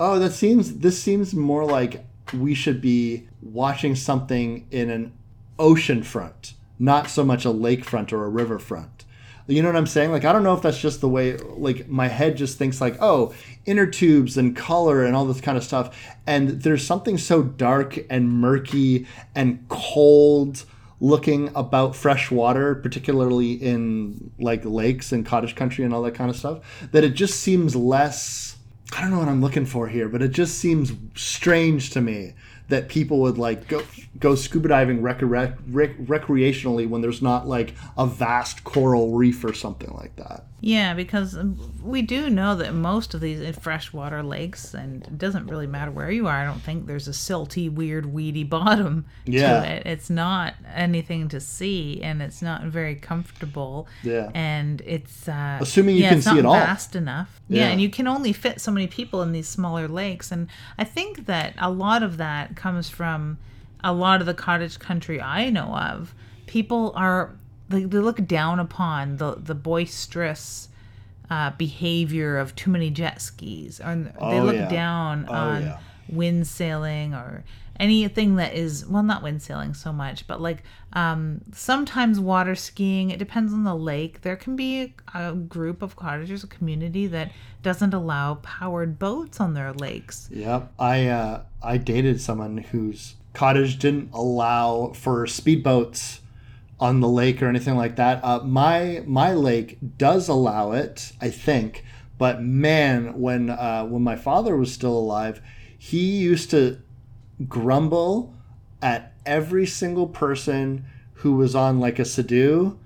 oh, that seems this seems more like we should be watching something in an ocean front, not so much a lakefront or a riverfront. You know what I'm saying? Like I don't know if that's just the way like my head just thinks like, oh, inner tubes and color and all this kind of stuff. And there's something so dark and murky and cold looking about fresh water, particularly in like lakes and cottage country and all that kind of stuff, that it just seems less I don't know what I'm looking for here, but it just seems strange to me that people would like go go scuba diving rec- rec- rec- recreationally when there's not like a vast coral reef or something like that. Yeah, because we do know that most of these freshwater lakes, and it doesn't really matter where you are, I don't think there's a silty, weird, weedy (laughs) bottom Yeah. to it. It's not anything to see, and it's not very comfortable. Yeah. And it's. Uh, Assuming you yeah, can see it all. vast enough. Yeah. Yeah. and you can only fit so many people in these smaller lakes. And I think that a lot of that comes from a lot of the cottage country I know of. People are they, they look down upon the the boisterous uh, behavior of too many jet skis, or they Oh, look yeah. down Oh, on yeah. wind sailing or anything that is well not wind sailing so much but like um sometimes water skiing it depends on the lake there can be a, a group of cottagers a community that doesn't allow powered boats on their lakes Yep. I uh, I dated someone whose cottage didn't allow for speedboats on the lake or anything like that. Uh, my my lake does allow it, I think. But man, when uh, when my father was still alive, he used to grumble at every single person who was on like a Sea-Doo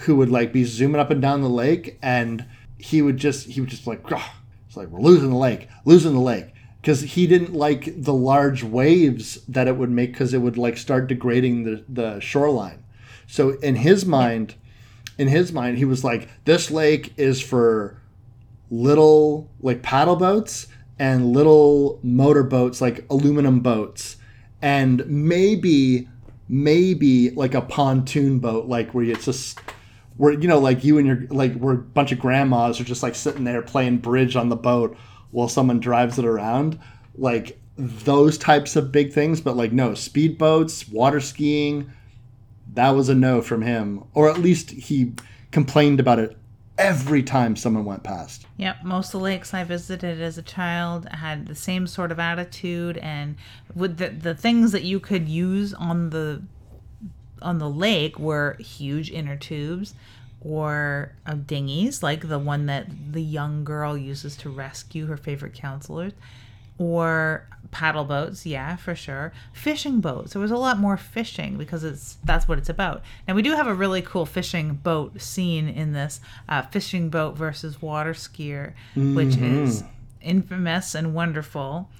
who would like be zooming up and down the lake and he would just he would just like "Gah." it's like we're losing the lake losing the lake because he didn't like the large waves that it would make because it would like start degrading the, the shoreline so in his mind in his mind he was like this lake is for little like paddle boats and little motor boats like aluminum boats and maybe maybe like a pontoon boat like where it's just where you know like you and your like where a bunch of grandmas are just like sitting there playing bridge on the boat while someone drives it around. Like those types of big things but like no speedboats water skiing that was a no from him or at least he complained about it every time someone went past. Yep, most of the lakes I visited as a child had the same sort of attitude, and with the the things that you could use on the on the lake were huge inner tubes or uh, dinghies, like the one that the young girl uses to rescue her favorite counselors, or paddle boats. Yeah, for sure. Fishing boats. There was a lot more fishing because it's that's what it's about. Now we do have a really cool fishing boat scene in this uh, fishing boat versus water skier, which is infamous and wonderful.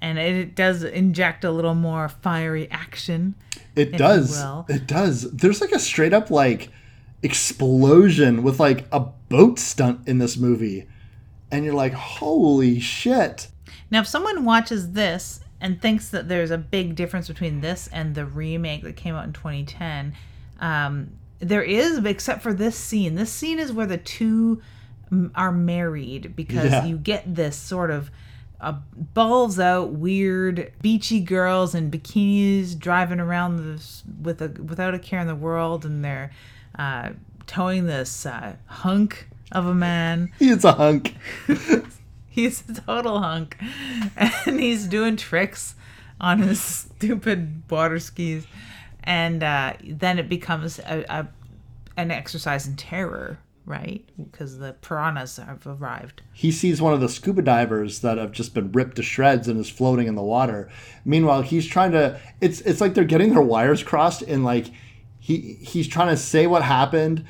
And it does inject a little more fiery action. It does. will. It does. There's like a straight up like explosion with like a boat stunt in this movie. And you're like, holy shit. Now, if someone watches this and thinks that there's a big difference between this and the remake that came out in 2010, um, there is, except for this scene. This scene is where the two mm, are married because Yeah. you get this sort of uh, balls out, weird, beachy girls in bikinis driving around this with a without a care in the world, and they're uh, towing this uh, hunk of a man. He's a hunk. (laughs) He's a total hunk. And he's doing tricks on his stupid water skis. And uh, then it becomes a, a, an exercise in terror, right? Because the piranhas have arrived. He sees one of the scuba divers that have just been ripped to shreds and is floating in the water. Meanwhile, he's trying to it's it's like they're getting their wires crossed and like he he's trying to say what happened.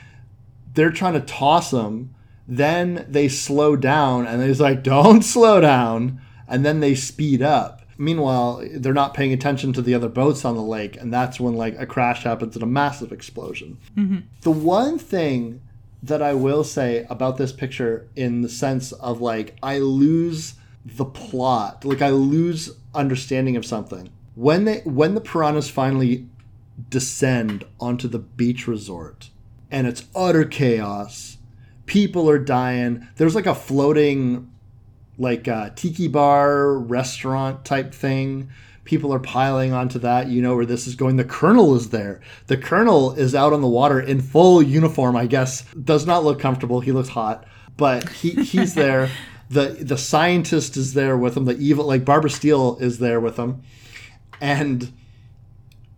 They're trying to toss him. Then they slow down and he's like, "Don't (laughs) slow down." And then they speed up. Meanwhile, they're not paying attention to the other boats on the lake, and that's when like a crash happens and a massive explosion. Mm-hmm. The one thing that I will say about this picture, in the sense of like, I lose the plot, like I lose understanding of something when they when the piranhas finally descend onto the beach resort, and it's utter chaos. People are dying. There's like a floating like a tiki bar restaurant type thing people are piling onto that. You know where this is going. The colonel is there. The colonel is out on the water in full uniform. I guess does not look comfortable. He looks hot, but he he's (laughs) there. the The scientist is there with him. The evil like Barbara Steele is there with him, and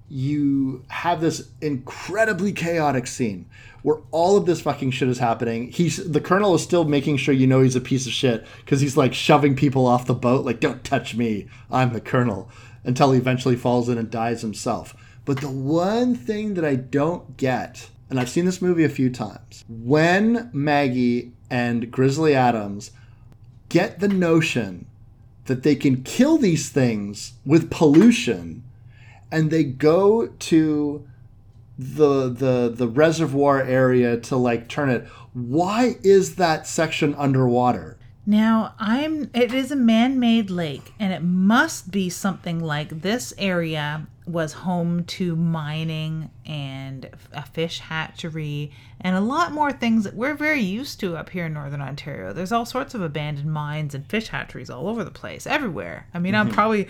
you have this incredibly chaotic scene where all of this fucking shit is happening. He's the colonel is still making sure you know he's a piece of shit because he's like shoving people off the boat, like "Don't touch me, I'm the colonel," until he eventually falls in and dies himself. But the one thing that I don't get, and I've seen this movie a few times, when Maggie and Grizzly Adams get the notion that they can kill these things with pollution and they go to the the the reservoir area to like turn it why is that section underwater Now, I'm it is a man-made lake and it must be something like this area was home to mining and a fish hatchery and a lot more things that we're very used to up here in northern Ontario. There's all sorts of abandoned mines and fish hatcheries all over the place, everywhere. I mean, I'm mm-hmm. probably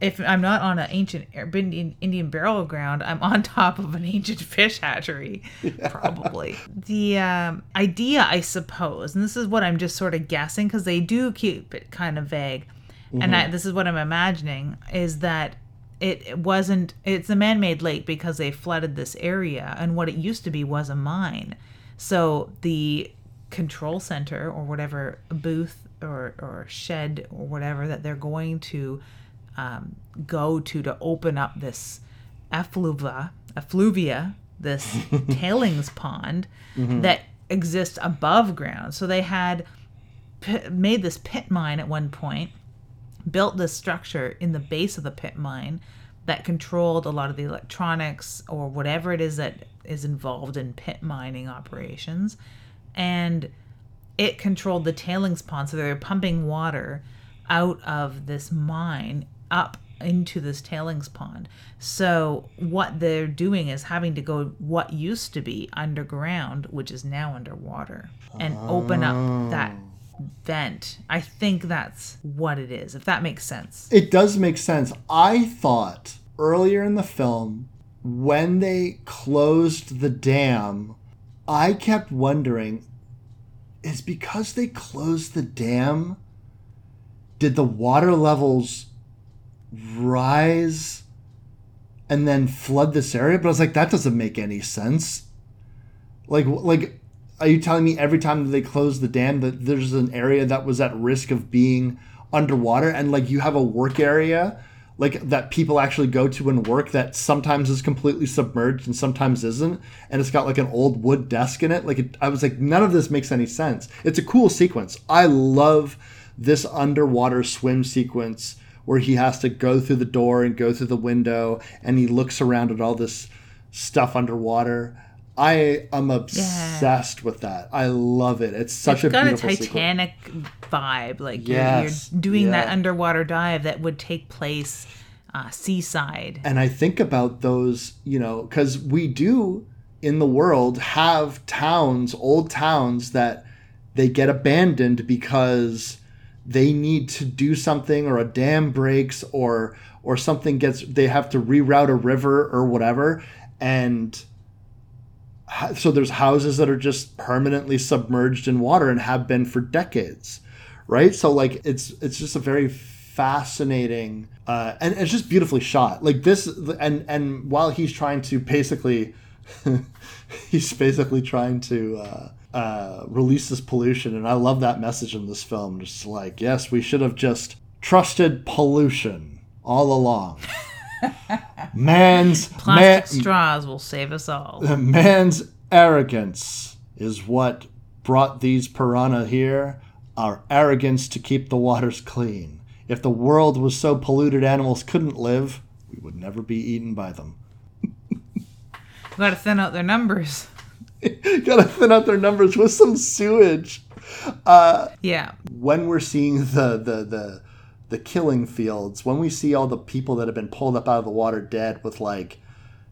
if I'm not on an ancient Indian, burial ground, I'm on (laughs) top of an ancient fish hatchery, probably. The um, idea, I suppose, and this is what I'm just sort of guessing because they do keep it kind of vague, and I, this is what I'm imagining is that it, it wasn't. It's a man-made lake because they flooded this area, and what it used to be was a mine. So the control center or whatever booth or, or shed or whatever that they're going to um, go to to open up this effluvia, effluvia, this (laughs) tailings pond that exists above ground. So they had p- made this pit mine at one point, built this structure in the base of the pit mine that controlled a lot of the electronics or whatever it is that is involved in pit mining operations. And it controlled the tailings pond. So they were pumping water out of this mine up into this tailings pond. So what they're doing is having to go what used to be underground, which is now underwater, and open up that vent. I think that's what it is, if that makes sense. it does make sense i thought earlier in the film when they closed the dam i kept wondering is because they closed the dam did the water levels rise and then flood this area? But i was like that doesn't make any sense. Like like are you telling me every time they close the dam that there's an area that was at risk of being underwater and like you have a work area like that people actually go to and work that sometimes is completely submerged and sometimes isn't and it's got like an old wood desk in it? Like it, i was like none of this makes any sense. It's a cool sequence. I love this underwater swim sequence where he has to go through the door and go through the window and he looks around at all this stuff underwater i am obsessed with that i love it it's such it's a got a. Titanic vibe. Like you're- you're, doing that underwater dive that would take place uh, seaside. and I think about those, you know, because we do in the world have towns, old towns that they get abandoned because they need to do something or a dam breaks or or something gets they have to reroute a river or whatever. And so there's houses that are just permanently submerged in water and have been for decades right? So like it's it's just a very fascinating uh, and it's just beautifully shot. Like this and and while he's trying to basically (laughs) he's basically trying to uh, uh, release this pollution and i love that message in this film just like yes we should have just trusted pollution all along (laughs) man's man, Plastic straws will save us all. (laughs) man's arrogance is what brought these piranha here. Our arrogance to keep the waters clean. If the world was so polluted animals couldn't live, we would never be eaten by them. We got to thin out their numbers. (laughs) Gotta thin out their numbers with some sewage. Uh, yeah. When we're seeing the the the the killing fields, when we see all the people that have been pulled up out of the water dead with like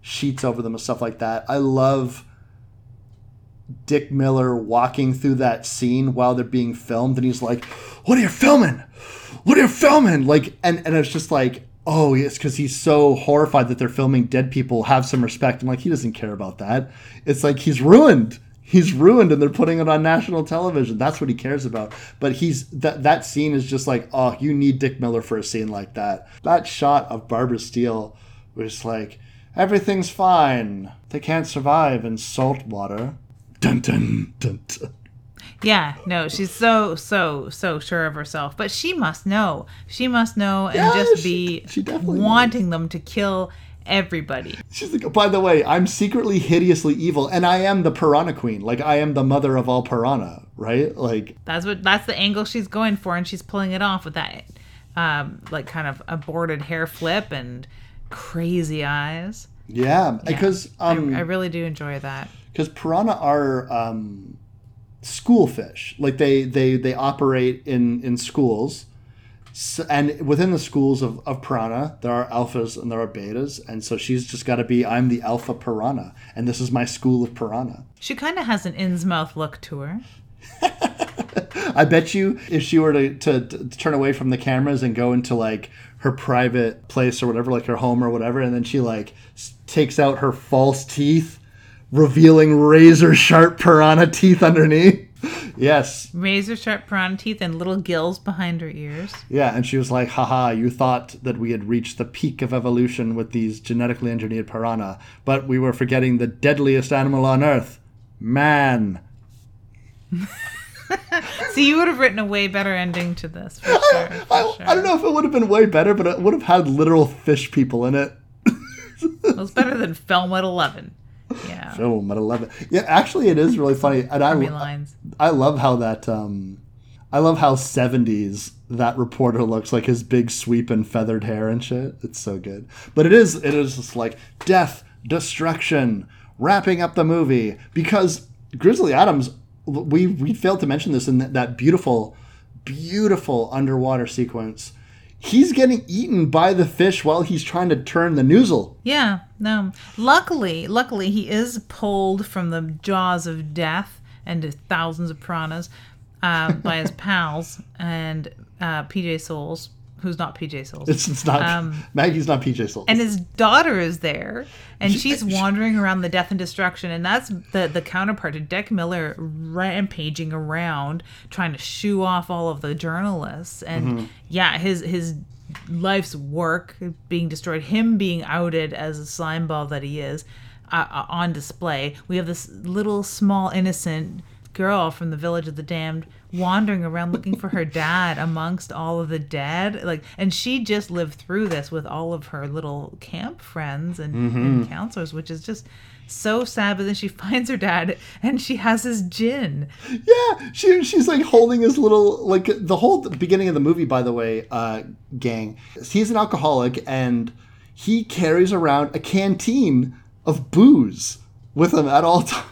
sheets over them and stuff like that, I love Dick Miller walking through that scene while they're being filmed, and he's like, "What are you filming? What are you filming?" Like, and and it's just like oh, it's because he's so horrified that they're filming dead people. Have some respect. I'm like, he doesn't care about that. It's like he's ruined. He's ruined, and they're putting it on national television. That's what he cares about. But he's that that scene is just like, oh, you need Dick Miller for a scene like that. That shot of Barbara Steele was like, everything's fine. They can't survive in salt water. Dun dun dun dun. Yeah, no, she's so so so sure of herself, but she must know. She must know and Yeah, just she- be she wanting them to kill everybody. She's like, by the way, I'm secretly hideously evil, and I am the piranha queen. Like, I am the mother of all piranha, right? Like, That's what that's the angle she's going for, and she's pulling it off with that, um, like kind of aborted hair flip and crazy eyes. yeah, because um, I, I really do enjoy that. because piranha are um, school fish. Like they they they operate in in schools, S and within the schools of, of piranha, there are alphas and there are betas, and so she's just got to be I'm the alpha piranha, and this is my school of piranha. She kind of has an Innsmouth look to her. (laughs) I bet you if she were to, to, to turn away from the cameras and go into like her private place or whatever, like her home or whatever, and then she like s- takes out her false teeth, revealing razor sharp piranha teeth underneath. Yes. Razor sharp piranha teeth and little gills behind her ears. Yeah, and she was like, haha, you thought that we had reached the peak of evolution with these genetically engineered piranha, but we were forgetting the deadliest animal on earth man. (laughs) So you would have written a way better ending to this for sure. for I, sure. I don't know if it would have been way better, but it would have had literal fish people in it. (laughs) It was better than Film at Eleven. Yeah. Film at 11. Yeah, actually, it is really funny. And Army I, lines. I love how that, um, I love how 70s that reporter looks like his big sweep and feathered hair and shit. It's so good. But it is, it is just like death, destruction, wrapping up the movie. Because Grizzly Adams, we, we failed to mention this in that, that beautiful, beautiful underwater sequence. He's getting eaten by the fish while he's trying to turn the noozle. Yeah, no. Luckily, luckily he is pulled from the jaws of death and thousands of piranhas uh, by his (laughs) pals and uh, PJ Soles, who's not PJ Soles. It's, it's not, Um, Maggie's not PJ Soles. and his daughter is there, and she's wandering around the death and destruction, and that's the the counterpart to Dick Miller rampaging around trying to shoo off all of the journalists, and yeah, his his life's work being destroyed, him being outed as a slime ball that he is, uh, uh, on display. We have this little small innocent girl from the village of the damned wandering around looking for her dad amongst all of the dead like and she just lived through this with all of her little camp friends and, and counselors which is just so sad but then she (laughs) finds her dad and she has his gin Yeah, she she's like holding his little like the whole beginning of the movie. By the way, uh, gang, he's an alcoholic and he carries around a canteen of booze with him at all (laughs) times.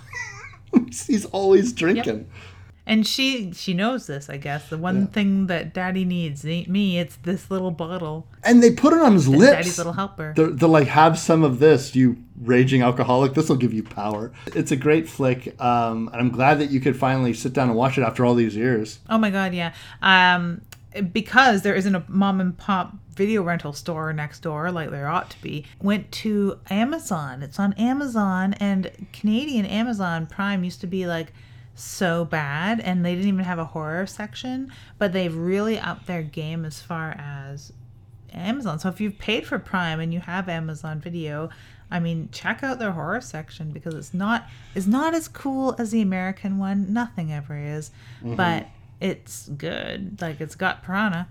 (laughs) he's always drinking. and she she knows this i guess the one thing that daddy needs ain't me it's this little bottle And they put it on his lips. daddy's little helper They're, they're like, have some of this, you raging alcoholic. This will give you power. It's a great flick, um, and I'm glad that you could finally sit down and watch it after all these years. Oh my god, yeah. Um, because there isn't a mom and pop video rental store next door like there ought to be. Went to Amazon. It's on Amazon, and Canadian Amazon Prime used to be like so bad, and they didn't even have a horror section. But they've really upped their game as far as Amazon. So if you've paid for Prime and you have Amazon Video, I mean, check out their horror section because it's not it's not as cool as the American one. Nothing ever is, mm-hmm. but it's good. Like it's got Piranha.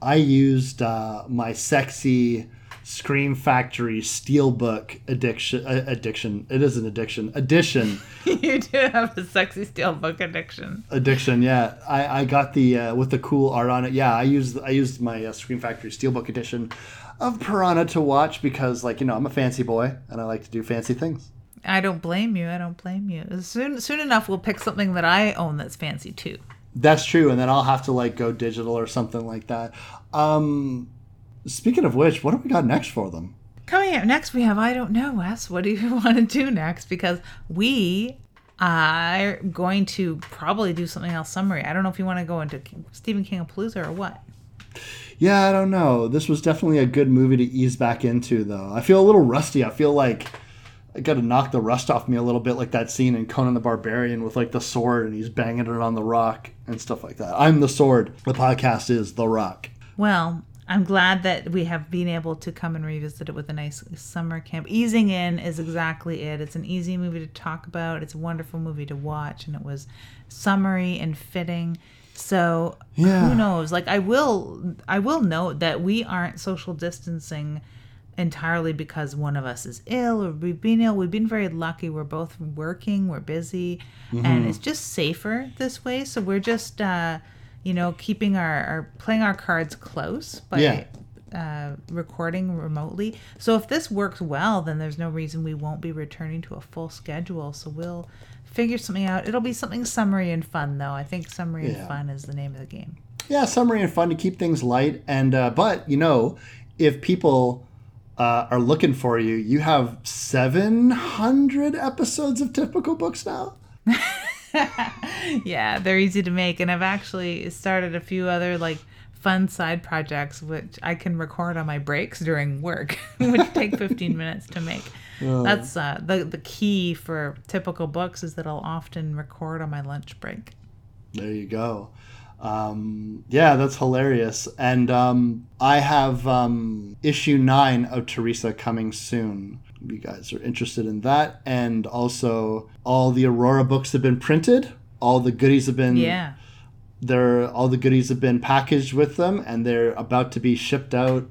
I used uh, my sexy Scream Factory Steelbook addiction. Uh, addiction. It is an addiction. Addition. (laughs) you do have a sexy steelbook addiction. addiction. Yeah, I, I got the uh, with the cool art on it. Yeah, I used I used my uh, Scream Factory Steelbook edition of Piranha to watch because, like, you know, I'm a fancy boy and I like to do fancy things. I don't blame you. I don't blame you. Soon, soon enough, we'll pick something that I own that's fancy too. That's true, and then I'll have to like go digital or something like that. Um, speaking of which, what do we got next for them? Coming up next, we have I don't know, Wes. What do you (laughs) want to do next? Because we are going to probably do something else summary. I don't know if you want to go into Stephen King of Palooza or what. Yeah, I don't know. This was definitely a good movie to ease back into, though. I feel a little rusty. I feel like got to knock the rust off me a little bit, like that scene in Conan the Barbarian with like the sword and he's banging it on the rock and stuff like that. I'm the sword. The podcast is the rock. Well, I'm glad that we have been able to come and revisit it with a nice summer camp. Easing in is exactly it. It's an easy movie to talk about. It's a wonderful movie to watch, and it was summery and fitting. So Yeah. who knows? Like I will, I will note that we aren't social distancing entirely because one of us is ill or we've been ill. We've been very lucky. We're both working. We're busy, Mm-hmm. and it's just safer this way. So we're just, uh, you know, keeping our, our playing our cards close by Yeah. uh, recording remotely. So if this works well, then there's no reason we won't be returning to a full schedule. So we'll figure something out. It'll be something summary and fun, though. I think summary Yeah. and fun is the name of the game. Yeah, summary and fun to keep things light. And uh, but you know, if people uh, are looking for you, you have 700 episodes of typical books now. (laughs) yeah, they're easy to make, and I've actually started a few other like fun side projects which I can record on my breaks during work, (laughs) which take 15 minutes to make. (laughs) That's uh, the the key for typical books is that I'll often record on my lunch break. There you go. Um, yeah, that's hilarious. And um, I have um, issue nine of Teresa coming soon. You guys are interested in that. And also, all the Aurora books have been printed. All the goodies have been Yeah. they're all the goodies have been packaged with them and they're about to be shipped out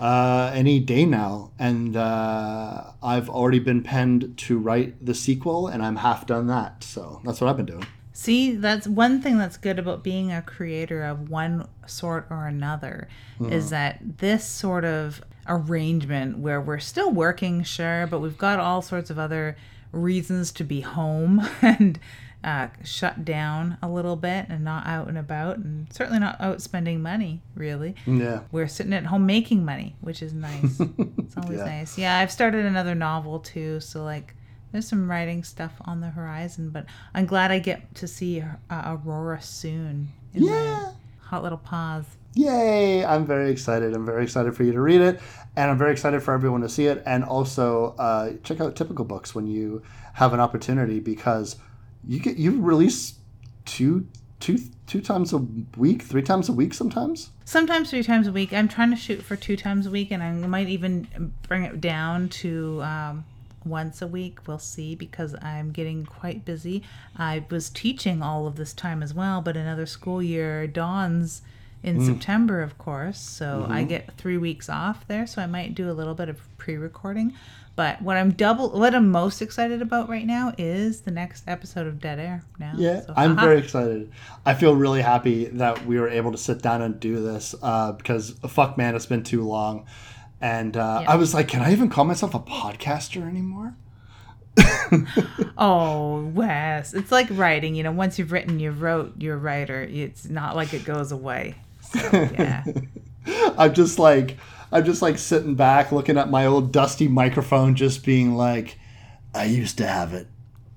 uh, any day now and uh, i've already been penned to write the sequel and i'm half done that so that's what i've been doing See, that's one thing that's good about being a creator of one sort or another is that this sort of arrangement where we're still working, sure, but we've got all sorts of other reasons to be home (laughs) and uh, shut down a little bit and not out and about and certainly not out spending money, really. yeah We're sitting at home making money, which is nice. (laughs) it's always Yeah. nice. Yeah, I've started another novel too, so like there's some writing stuff on the horizon, but I'm glad I get to see uh, Aurora soon. Yeah. hot little paws. yay i'm very excited i'm very excited for you to read it and i'm very excited for everyone to see it and also uh, check out typical books when you have an opportunity because you get you release two two two times a week three times a week sometimes Sometimes three times a week. I'm trying to shoot for two times a week, and I might even bring it down to um, once a week. We'll see because I'm getting quite busy. I was teaching all of this time as well, but another school year dawns in September, of course. So I get three weeks off there, so I might do a little bit of pre-recording. But what I'm double, what I'm most excited about right now is the next episode of Dead Air. Now, Yeah, So, I'm very excited. I feel really happy that we were able to sit down and do this uh, because fuck, man, it's been too long. And uh, Yeah. I was like, can I even call myself a podcaster anymore? (laughs) Oh, Wes. It's like writing. You know, once you've written, you wrote, you're a writer. It's not like it goes away. So, yeah. (laughs) I'm just like, I'm just like sitting back, looking at my old dusty microphone, just being like, I used to have it.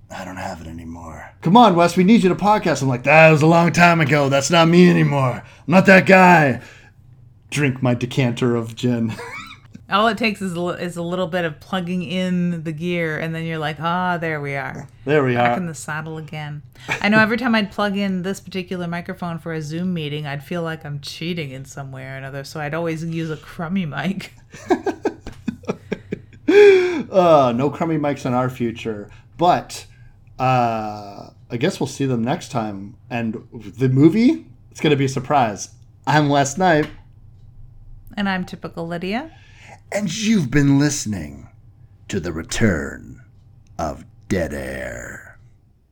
I don't have it anymore. Come on, Wes, we need you to podcast. I'm like, that was a long time ago. That's not me anymore. I'm not that guy. Drink my decanter of gin. (laughs) All it takes is a, is a little bit of plugging in the gear, and then you're like, ah, there we are. there we Back are. Back in the saddle again. I know every time I'd plug in this particular microphone for a Zoom meeting, I'd feel like I'm cheating in some way or another. So I'd always use a crummy mic. (laughs) uh, no crummy mics in our future. But uh, I guess we'll see them next time. And the movie, it's going to be a surprise. I'm Wes Knipe. And I'm typical Lydia. And you've been listening to the return of Dead Air.